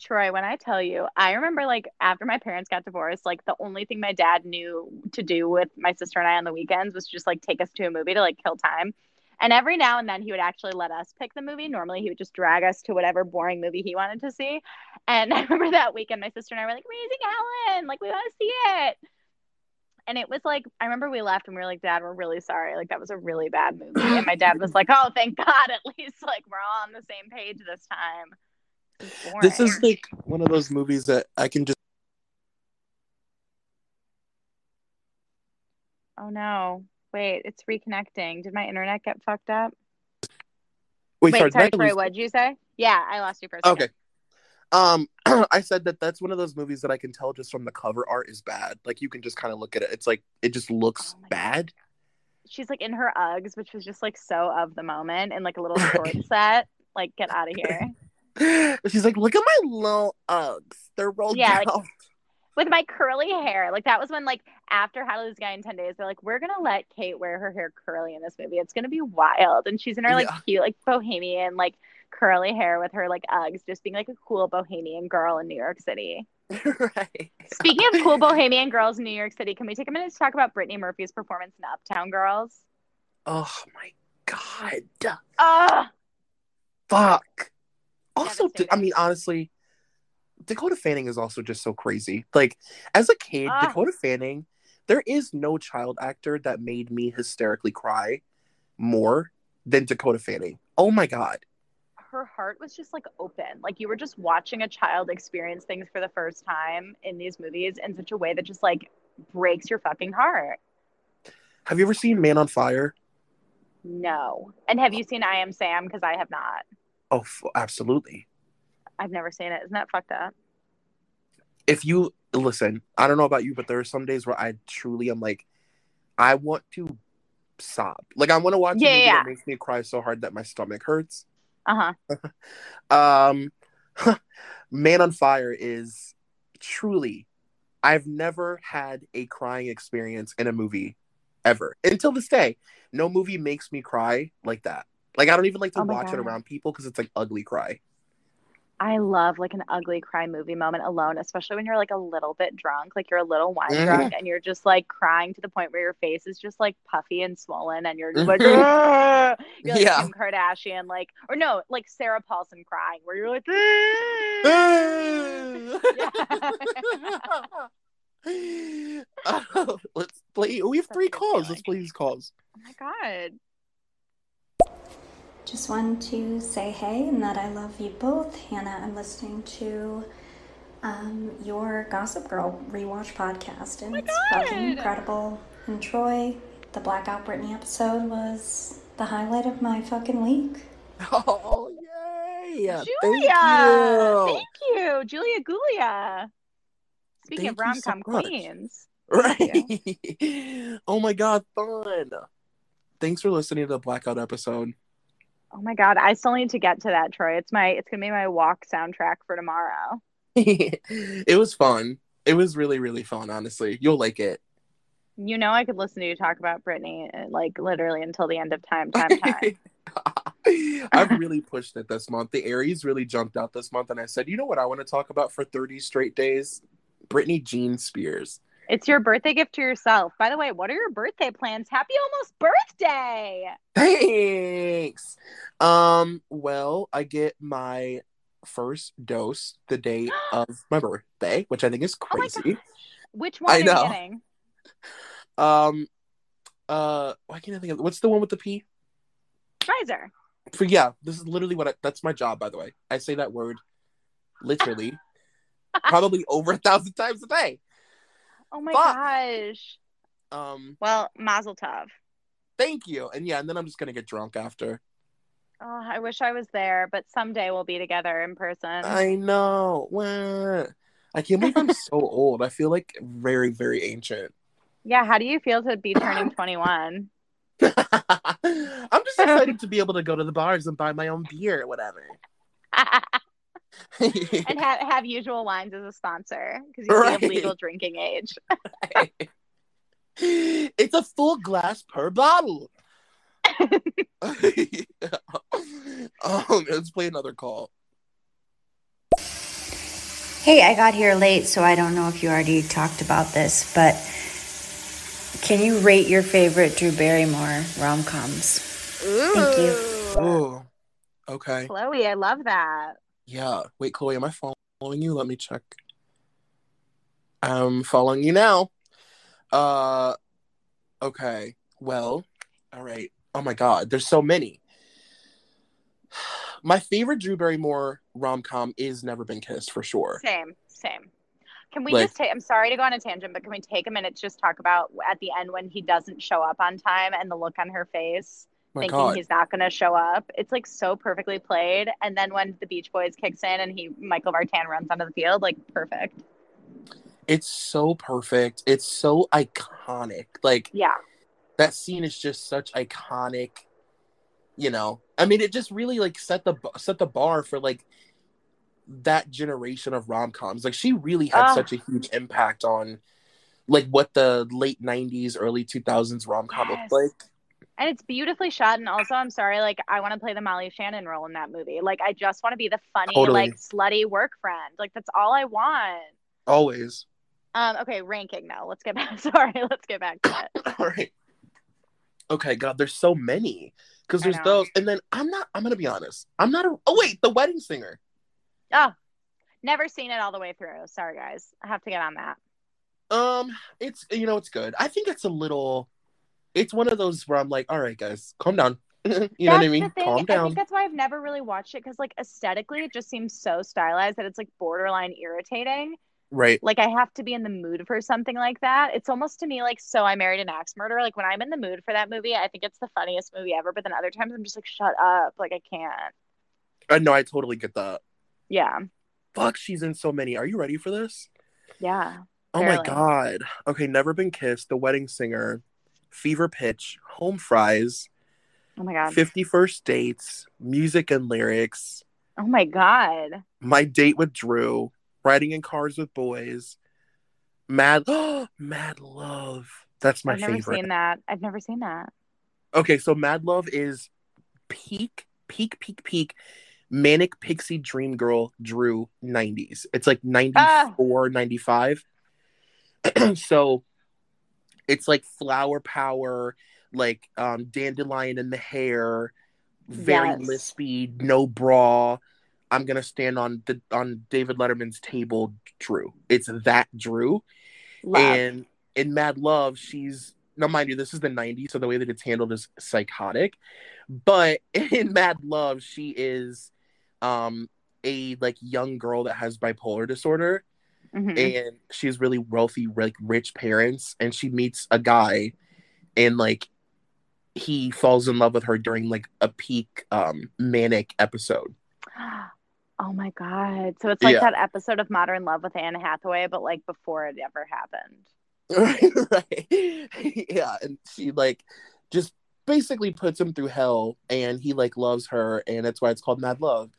Troy, when I tell you, I remember like after my parents got divorced, like the only thing my dad knew to do with my sister and I on the weekends was just like take us to a movie to like kill time. And every now and then he would actually let us pick the movie. Normally he would just drag us to whatever boring movie he wanted to see. And (laughs) I remember that weekend my sister and I were like, Raising Helen, like we want to see it. And it was like I remember we left and we were like, Dad, we're really sorry. Like that was a really bad movie. And my dad was (laughs) like, Oh, thank God, at least like we're all on the same page this time. This is like one of those movies that I can just Oh no. Wait, it's reconnecting. Did my internet get fucked up? wait. Wait, sorry, sorry, did Troy, lose- what'd you say? Yeah, I lost you for a second. Okay. Um, (clears throat) I said that that's one of those movies that I can tell just from the cover art is bad. Like you can just kind of look at it. It's like it just looks Oh my God. bad. She's like in her Uggs, which was just like so of the moment and like a little short set. Like, get out of here. (laughs) She's like, look at my little Uggs. They're rolled Yeah, like- down. With my curly hair. Like that was when like after How to Lose a Guy in 10 Days, they're like, we're gonna let Kate wear her hair curly in this movie. It's gonna be wild. And she's in her like Yeah. cute, like bohemian, like curly hair with her like Uggs, just being like a cool bohemian girl in New York City. (laughs) right. Speaking of cool bohemian girls in New York City, can we take a minute to talk about Brittany Murphy's performance in Uptown Girls? Oh my god. Oh, Fuck. Also. I mean, honestly, Dakota Fanning is also just so crazy. Like, as a kid, Ah. Dakota Fanning, there is no child actor that made me hysterically cry more than Dakota Fanning. Oh my god. her heart was just like open. Like you were just watching a child experience things for the first time in these movies in such a way that just like breaks your fucking heart. Have you ever seen Man on Fire? No. And have you seen I Am Sam? Because I have not. Oh, f- absolutely. I've never seen it. Isn't that fucked up? If you listen, I don't know about you, but there are some days where I truly am like, I want to sob. Like, I want to watch Yeah, a movie yeah. that makes me cry so hard that my stomach hurts. Uh huh. (laughs) Um, (laughs) Man on Fire is truly, I've never had a crying experience in a movie ever until this day. No movie makes me cry like that. Like I don't even like to Oh watch it around people because it's like ugly cry. I love like an ugly cry movie moment alone, especially when you're like a little bit drunk, like you're a little wine Mhm. drunk, and you're just like crying to the point where your face is just like puffy and swollen, and you're like, Mhm. "Ugh." (laughs) you're like Yeah. Kim Kardashian, like, or no, like Sarah Paulson crying, where you're like, Uh, (laughs) (laughs) let's play. We have three calls. Let's play these calls. oh my god. Just wanted to say hey and that I love you both. Hannah, I'm listening to um, your Gossip Girl rewatch podcast, and it's fucking incredible. And Troy, the Blackout Britney episode was the highlight of my fucking week. (laughs) Oh yay! Julia, Thank you. Thank you, Julia Gulia. Speaking Thank of you rom com much. queens, Right. (laughs) oh my god, fun. Thanks for listening to the blackout episode. Oh my god, I still need to get to that, Troy. It's my it's gonna be my walk soundtrack for tomorrow. (laughs) it was fun. It was really, really fun, honestly. You'll like it. You know, I could listen to you talk about Britney uh, like literally until the end of time, time, time. (laughs) I've really pushed it this month. The Aries really jumped out this month, and I said, you know what I want to talk about for 30 straight days? Britney Jean Spears. It's your birthday gift to yourself. By the way, what are your birthday plans? Happy almost birthday! Thanks. Um, well, I get my first dose the day (gasps) of my birthday, which I think is Oh crazy. gosh. Which one I are you know. getting? um, uh, why can't I think of what's the one with the P? Pfizer. For yeah, this is literally what I, that's my job. By the way, I say that word literally, (laughs) probably over a thousand times a day. Oh my Fuck. gosh. Um, Well, Mazel Tov. thank you, and yeah, and then I'm just gonna get drunk after. Oh, I wish I was there, but someday we'll be together in person. I know. Well, I can't believe I'm (laughs) so old. I feel like very, very ancient. Yeah, how do you feel to be (laughs) turning 21? (laughs) I'm just excited to be able to go to the bars and buy my own beer or whatever. And (laughs) have, have usual wines as a sponsor because you'll be Right. of legal drinking age. (laughs) it's a full glass per bottle. (laughs) um, let's play another call. Hey, I got here late, so I don't know if you already talked about this, but can you rate your favorite Drew Barrymore rom coms? Thank you. Oh, okay. Chloe, I love that. Yeah. Wait, Chloe, am I following you? Let me check. I'm following you now. Uh, okay. Well, all right. Oh my God, there's so many. (sighs) My favorite Drew Barrymore rom com is Never Been Kissed for sure. Same, same. Can we Like- just take? I'm sorry to go on a tangent, but can we take a minute to just talk about at the end when he doesn't show up on time and the look on her face, My thinking God. he's not going to show up? It's like so perfectly played. And then when the Beach Boys kicks in and he Michael Vartan runs onto the field, like perfect. It's so perfect. It's so iconic. Like Yeah, that scene is just such iconic. You know, I mean, it just really like set the set the bar for like that generation of rom coms. Like she really had such a huge impact on like what the late '90s, early 2000s rom com Yes. looked like. And it's beautifully shot. And also, I'm sorry, like I want to play the Molly Shannon role in that movie. Like I just want to be the funny, Totally. like slutty work friend. Like that's all I want. Always. Um, okay, ranking now. Let's get (laughs) back. Sorry, let's get back to it. (coughs) All right. Okay, God, there's so many because there's those, and then I'm not. I'm gonna be honest. I'm not a. Oh wait, the wedding singer. Oh, never seen it all the way through. Sorry, guys. I have to get on that. Um, it's you know it's good. I think it's a little. It's one of those where I'm like, all right, guys, calm down. (laughs) you know what I mean? Calm I down. think that's why I've never really watched it because, like, aesthetically, it just seems so stylized that it's like borderline irritating. Right. Like, I have to be in the mood for something like that. It's almost to me like So I Married an Axe Murderer. Like, when I'm in the mood for that movie, I think it's the funniest movie ever. But then other times, I'm just like, shut up. Like, I can't. Uh, I know. I totally get that. Yeah. Fuck, she's in so many. Are you ready for this? Yeah. Oh Barely. my god. Okay, Never Been Kissed, The Wedding Singer, Fever Pitch, Home Fries, Oh my God. Fifty First Dates, Music and Lyrics, Oh my God. My Date with Drew, Riding in Cars with Boys, Mad (gasps) Mad Love. That's my I've never favorite. seen that. I've never seen that. Okay, so Mad Love is peak, peak, peak, peak manic pixie dream girl Drew 90s. It's like ah. 94, 95. (clears throat) so it's like flower power, like um dandelion in the hair, very Yes. lispy, no bra. I'm gonna stand on the on David Letterman's table, Drew. It's that Drew. Love. And in Mad Love, she's now mind you, this is the 90s, so the way that it's handled is psychotic. But (laughs) in Mad Love, she is um a like young girl that has bipolar disorder Mhm. and she has really wealthy, like rich parents, and she meets a guy and like he falls in love with her during like a peak um manic episode. (gasps) Oh my god! So it's like Yeah. that episode of Modern Love with Anne Hathaway, but like before it ever happened. (laughs) right, right. (laughs) yeah, and she like just basically puts him through hell and he like loves her and that's why it's called Mad Love.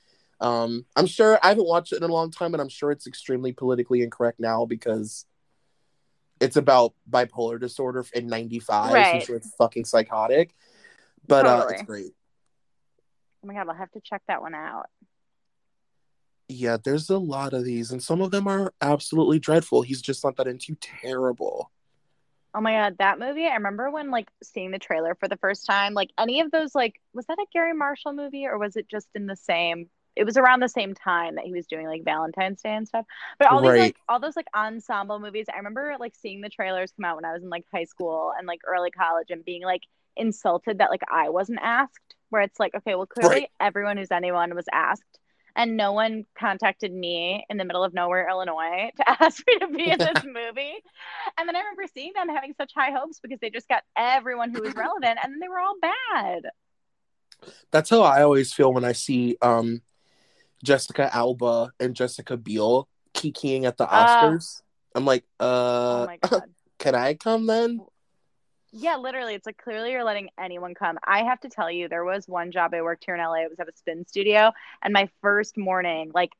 Um I'm sure I haven't watched it in a long time and I'm sure it's extremely politically incorrect now because it's about bipolar disorder in 95 so I'm sure it's fucking psychotic. But uh it's great. Oh my god! I'll have to check that one out. Yeah, there's a lot of these and some of them are absolutely dreadful. He's just not that into terrible. Oh my god, that movie! I remember when like seeing the trailer for the first time. Like any of those, like was that a Garry Marshall movie or was it just in the same? It was around the same time that he was doing like Valentine's Day and stuff. But all these like all those like ensemble movies. I remember like seeing the trailers come out when I was in like high school and like early college and being like insulted that like I wasn't asked. Where it's like, okay, well clearly Right. everyone who's anyone was asked. And no one contacted me in the middle of nowhere, Illinois, (laughs) to ask me to be in (laughs) this movie. And then I remember seeing them having such high hopes because they just got everyone who was relevant and then they were all bad. That's how I always feel when I see um Jessica Alba and Jessica Biel kikiing at the Ah. Oscars. I'm like, uh, oh (laughs) can I come then? Yeah, literally. It's like clearly you're letting anyone come. I have to tell you, there was one job I worked here in LA. It was at a spin studio. And my first morning, like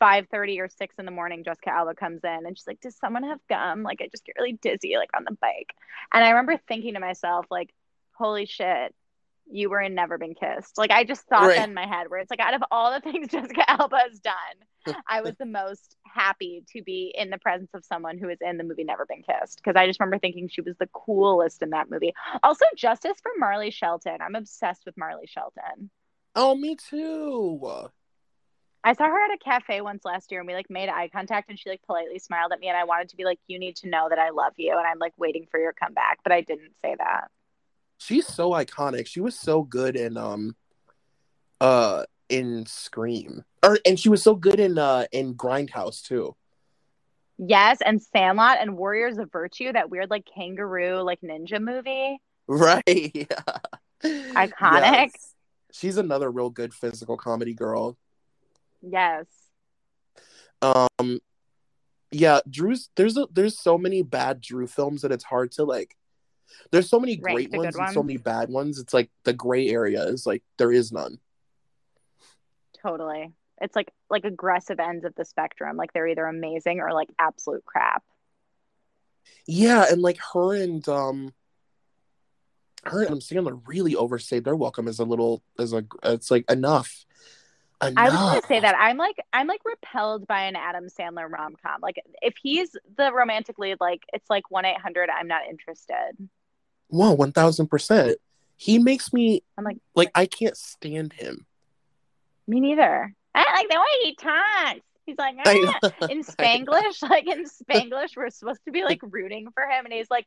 5.30 or 6 in the morning, Jessica Alba comes in and she's like, does someone have gum? Like, I just get really dizzy, like on the bike. And I remember thinking to myself, like, holy shit, you were in Never Been Kissed. Like, I just thought Right. that in my head, where it's like, out of all the (laughs) things Jessica Alba has done, I was the most happy to be in the presence of someone who was in the movie Never Been Kissed because I just remember thinking she was the coolest in that movie. Also, justice for Marley Shelton. I'm obsessed with Marley Shelton. Oh, me too. I saw her at a cafe once last year and we like made eye contact and she like politely smiled at me and I wanted to be like, you need to know that I love you and I'm like waiting for your comeback, but I didn't say that. She's so iconic. She was so good in um uh in Scream. Or and she was so good in uh in Grindhouse too. Yes, and Sandlot and Warriors of Virtue, that weird like kangaroo like ninja movie. Right. Yeah. (laughs) Iconic. Yes. She's another real good physical comedy girl. Yes. Um yeah, Drew's there's a there's so many bad Drew films that it's hard to like there's so many Rank great ones and so many bad ones. It's like the gray area is like there is none. Totally. It's like like aggressive ends of the spectrum. Like they're either amazing or like absolute crap. Yeah, and like her and um her and Adam Sandler really overstayed their welcome as a little as a it's like enough. Enough. I was gonna say that I'm like I'm like repelled by an Adam Sandler rom com. Like if he's the romantic lead, like it's like one eight hundred. I'm not interested. Whoa, one thousand percent. He makes me I'm like like I can't stand him. me neither. I don't like the way he talks. He's like "Ah." (laughs) in Spanglish, like in Spanglish, we're supposed to be like rooting for him, and he's like,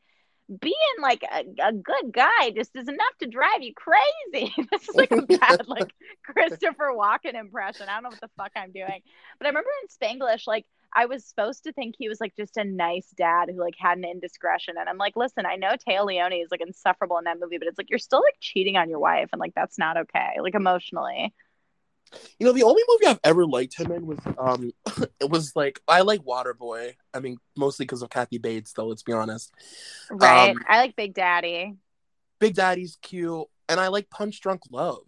being like a, a good guy just is enough to drive you crazy. (laughs) this is like a (laughs) bad like Christopher Walken impression. I don't know what the fuck I'm doing, but I remember in Spanglish, like I was supposed to think he was like just a nice dad who like had an indiscretion, and I'm like, listen, I know Téa Leoni is like insufferable in that movie, but it's like you're still like cheating on your wife, and like that's not okay, like emotionally. You know, the only movie I've ever liked him in was um (laughs) it was like I like Waterboy. I mean, mostly because of Kathy Bates, though, let's be honest. Right. Um, I like Big Daddy. Big Daddy's cute, and I like Punch Drunk Love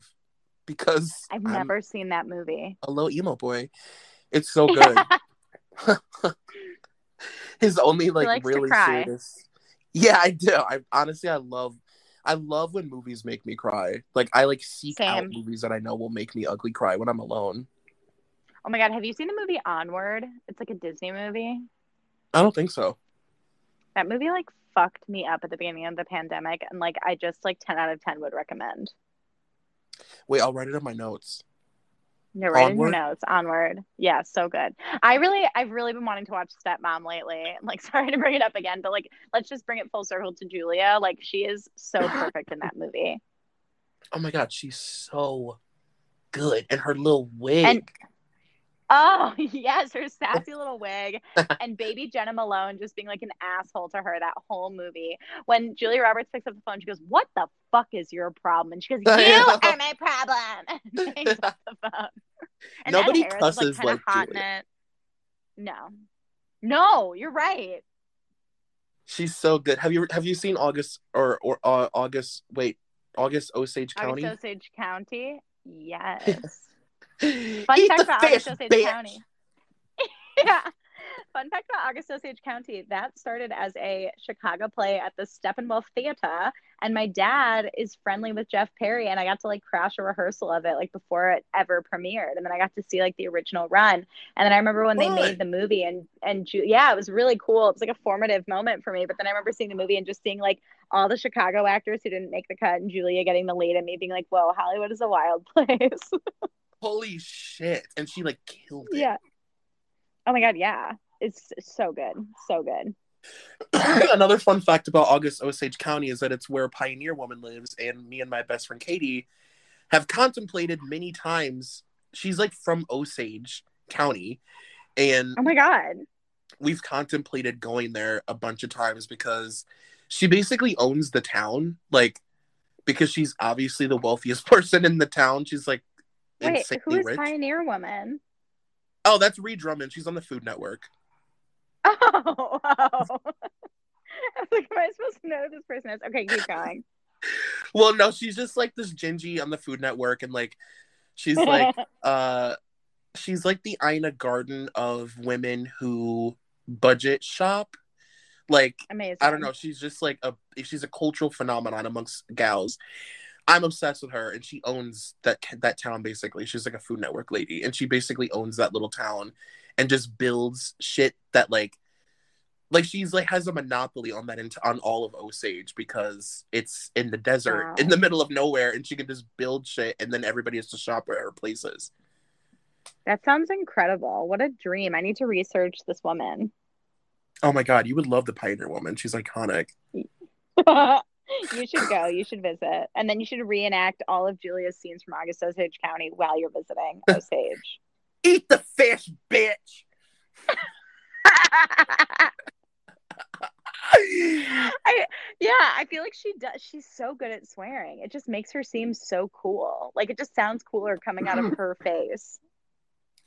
because I've I'm never seen that movie. a little emo boy. It's so (laughs) good. (laughs) His only like really serious. Yeah, I do. I honestly I love I love when movies make me cry. Like I like seek out movies that I know will make me ugly cry when I'm alone. Oh my god, have you seen the movie Onward? It's like a Disney movie. I don't think so. That movie like fucked me up at the beginning of the pandemic and like I just like 10 out of 10 would recommend. Wait, I'll write it on my notes. You're right in your Onward? notes. Onward. Yeah, so good. I really I've really been wanting to watch Stepmom lately. (laughs) Like sorry to bring it up again, but like let's just bring it full circle to Julia. Like she is so (gasps) perfect in that movie. Oh my god, she's so good. And her little wig. And- Oh (laughs) yes, her sassy (laughs) little wig and baby Jena Malone just being like an asshole to her that whole movie. When Julia Roberts picks up the phone, she goes, "What the fuck is your problem?" And she goes, (laughs) "You are my problem." And the phone. And Nobody Ed Harris cusses like hot in Julia. No, no, you're right. She's so good. Have you have you seen August or or uh, August? Wait, August Osage County. August Osage County. Yes. Eat Fun fact the about fish, August Osage bitch. County. (laughs) yeah. Fun fact about August Osage County that started as a Chicago play at the Steppenwolf Theater. And my dad is friendly with Jeff Perry, and I got to like crash a rehearsal of it like before it ever premiered. And then I got to see like the original run. And then I remember when they made the movie, and and Ju- yeah, it was really cool. It was like a formative moment for me. But then I remember seeing the movie and just seeing like all the Chicago actors who didn't make the cut, and Julia getting the lead, and me being like, "Whoa, Hollywood is a wild (laughs) place." Holy shit! And she like killed it. yeah. Oh my god, yeah. It's so good. So good. (clears throat) Another fun fact about August Osage County is that it's where Pioneer Woman lives, and me and my best friend Katie have contemplated many times. She's like from Osage County, and Oh my god. we've contemplated going there a bunch of times because she basically owns the town. Like, because she's obviously the wealthiest (laughs) person in the town. She's like Wait, who is rich. Pioneer Woman? Oh, that's Ree Drummond. She's on the Food Network. (laughs) Oh, wow. I was (laughs) like, am I supposed to know who this person is? Okay, keep going. (laughs) Well, no, she's just like this Gingy on the Food Network, and like she's like uh she's like the Ina Garten of women who budget shop. Like Amazing. I don't know, she's just like a she's a cultural phenomenon amongst gals. I'm obsessed with her, and she owns that that town basically. She's like a Food Network lady, and she basically owns that little town, and just builds shit that like, like she's like has a monopoly on that into on all of Osage because it's in the desert, Wow. in the middle of nowhere, and she can just build shit, and then everybody has to shop at her places. That sounds incredible. What a dream. I need to research this woman. Oh my god, you would love the Pioneer Woman. She's iconic. (laughs) you should go. You should visit. And then you should reenact all of Julia's scenes from August Osage County while you're visiting Osage. (laughs) Eat the fish, bitch. (laughs) I yeah, I feel like she does. She's so good at swearing. It just makes her seem so cool. Like it just sounds cooler coming out of her (laughs) face.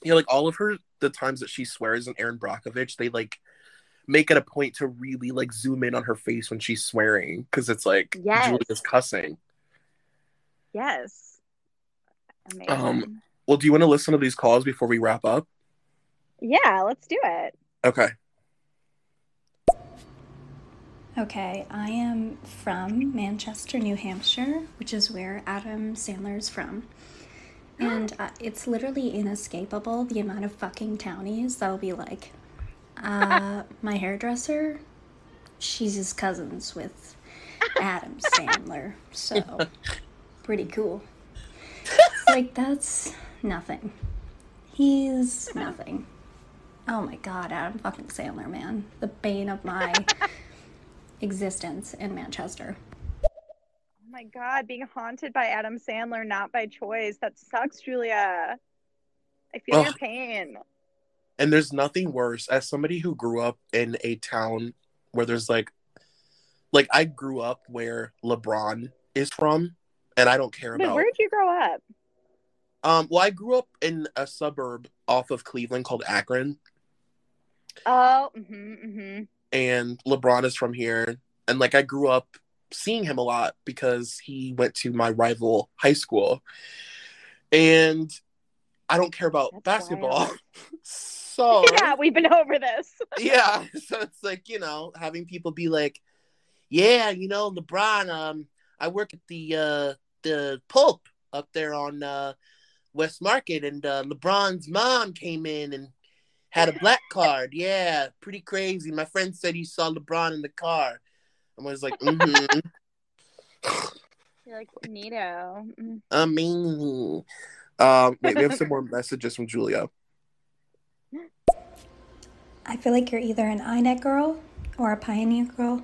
you know, like all of her the times that she swears in Erin Brockovich, they like make it a point to really like zoom in on her face when she's swearing because it's like Yes. Julia's cussing. Yes. Amazing. Um, Well, do you want to listen to these calls before we wrap up? yeah, let's do it. Okay. Okay, I am from Manchester, New Hampshire, which is where Adam Sandler's from. And uh, it's literally inescapable the amount of fucking townies that'll be like, uh, my hairdresser, she's his cousins with Adam Sandler. So, pretty cool. It's like, that's nothing. He's nothing. Oh my god, Adam fucking Sandler, man. The bane of my existence in Manchester. Oh my god, being haunted by Adam Sandler, not by choice. That sucks, Julia. I feel your pain. And there's nothing worse as somebody who grew up in a town where there's like like I grew up where LeBron is from and I don't care Wait, about where did you grow up? um well I grew up in a suburb off of Cleveland called Akron Oh, mm-hmm, mm-hmm. and LeBron is from here. And like I grew up seeing him a lot because he went to my rival high school. And I don't care about That's basketball. (laughs) so (laughs) Yeah, we've been over this. (laughs) yeah. So it's like, you know, having people be like, Yeah, you know, LeBron, um, I work at the uh the pulp up there on uh West Market and uh LeBron's mom came in and had a black card. Yeah, pretty crazy. My friend said he saw LeBron in the car. I was like, mm-hmm. (laughs) You're like neato. Mm. Amazing. Um, wait, we have some more messages from Julia. I feel like you're either an INET girl or a Pioneer girl.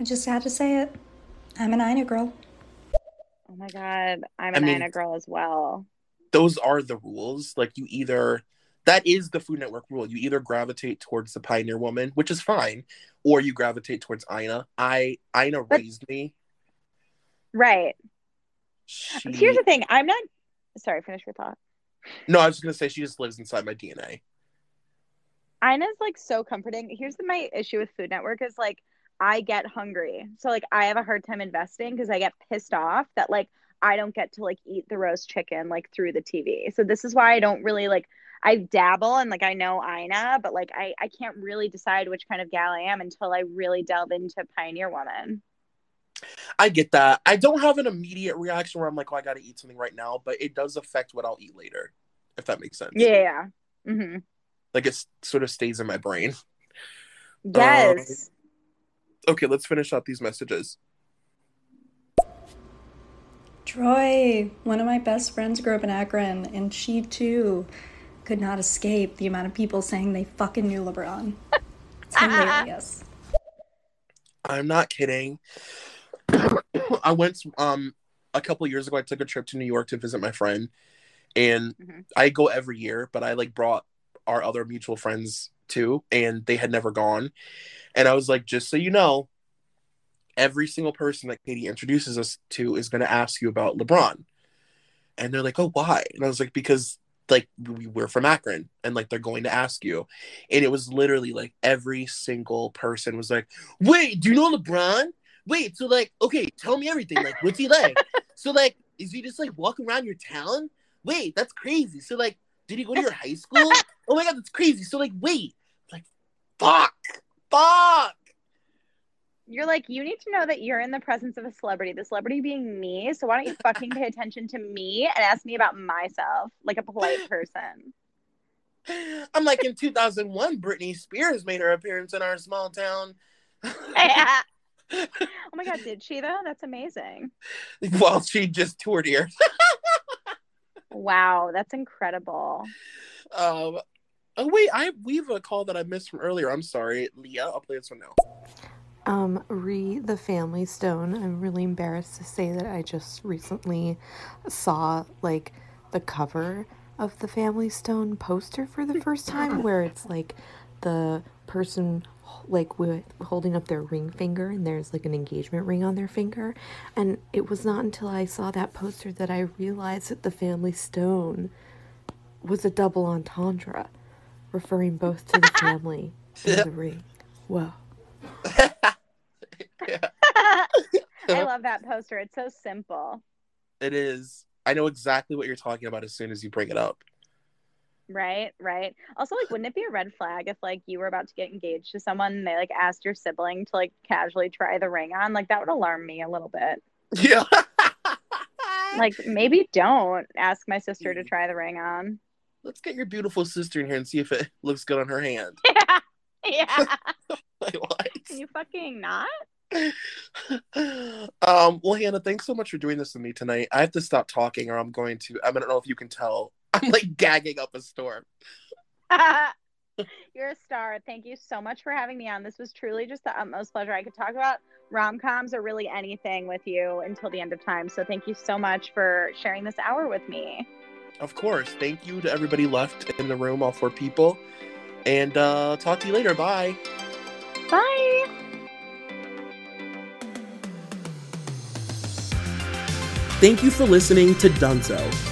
I just had to say it. I'm an INET girl. Oh my god, I'm I an mean- Ina girl as well. those are the rules. Like you either that is the Food Network rule. You either gravitate towards the Pioneer Woman, which is fine, or you gravitate towards Ina. I Ina But- raised me. Right. She, Here's the thing. I'm not. Sorry. Finish your thought. no, I was just gonna say she just lives inside my DNA. Ina's like so comforting. Here's the, my issue with Food Network is like I get hungry. So like I have a hard time investing because I get pissed off that like I don't get to like eat the roast chicken like through the TV. So this is why I don't really like I dabble and like I know Ina, but like I I can't really decide which kind of gal I am until I really delve into Pioneer Woman. I get that. I don't have an immediate reaction where I'm like, oh, I gotta eat something right now, but it does affect what I'll eat later, if that makes sense. Yeah. Mm-hmm. Like it sort of stays in my brain. Yes. Okay, let's finish out these messages. Troy, one of my best friends grew up in Akron, and she too could not escape the amount of people saying they fucking knew LeBron. It's (laughs) hilarious. I'm not kidding. (coughs) I went um a couple years ago. I took a trip to New York to visit my friend, and Mhm. I go every year. But I like brought our other mutual friends too, and they had never gone. And I was like, just so you know, every single person that Katie introduces us to is going to ask you about LeBron. And they're like, oh, why? And I was like, because like we, we're from Akron, and like they're going to ask you. And it was literally like every single person was like, wait, do you know LeBron? Wait, so like, okay, tell me everything. Like, what's he like? (laughs) so like, is he just like walking around your town? Wait, that's crazy. So like, did he go to your high school? (laughs) Oh my god, that's crazy. So like, wait, like, fuck, fuck. You're like, you need to know that you're in the presence of a celebrity, the celebrity being me. So why don't you fucking pay (laughs) attention to me and ask me about myself like a polite (laughs) person? I'm like, in 2001, Britney Spears made her appearance in our small town. yeah. oh my god, did she though? That's amazing. While she just toured here. Wow, that's incredible. Um, oh wait, I we have a call that I missed from earlier. I'm sorry, Leah. I'll play this one now. Um, re the Family Stone. I'm really embarrassed to say that I just recently saw like the cover of the Family Stone poster for the first time, where it's like the person like with holding up their ring finger and there's like an engagement ring on their finger and it was not until i saw that poster that i realized that the family stone was a double entendre referring both to the (laughs) family and the ring whoa (laughs) I love that poster. It's so simple, It is. I know exactly what you're talking about as soon as you bring it up. Right? Right. Also, like, wouldn't it be a red flag if like you were about to get engaged to someone and they like asked your sibling to like casually try the ring on? Like that would alarm me a little bit. Yeah. (laughs) Like maybe don't ask my sister to try the ring on. Let's get your beautiful sister in here and see if it looks good on her hand. (laughs) yeah. (laughs) Like, what? Can you fucking not? (sighs) um, well, Hannah, thanks so much for doing this with me tonight. I have to stop talking, or I'm going to. I don't know if you can tell. (laughs) I'm like gagging up a storm. (laughs) You're a star. Thank you so much for having me on. This was truly just the utmost pleasure. I could talk about rom coms or really anything with you until the end of time. So thank you so much for sharing this hour with me. Of course. Thank you to everybody left in the room, all four people. And uh, talk to you later. Bye. Bye. Thank you for listening to Dunzo.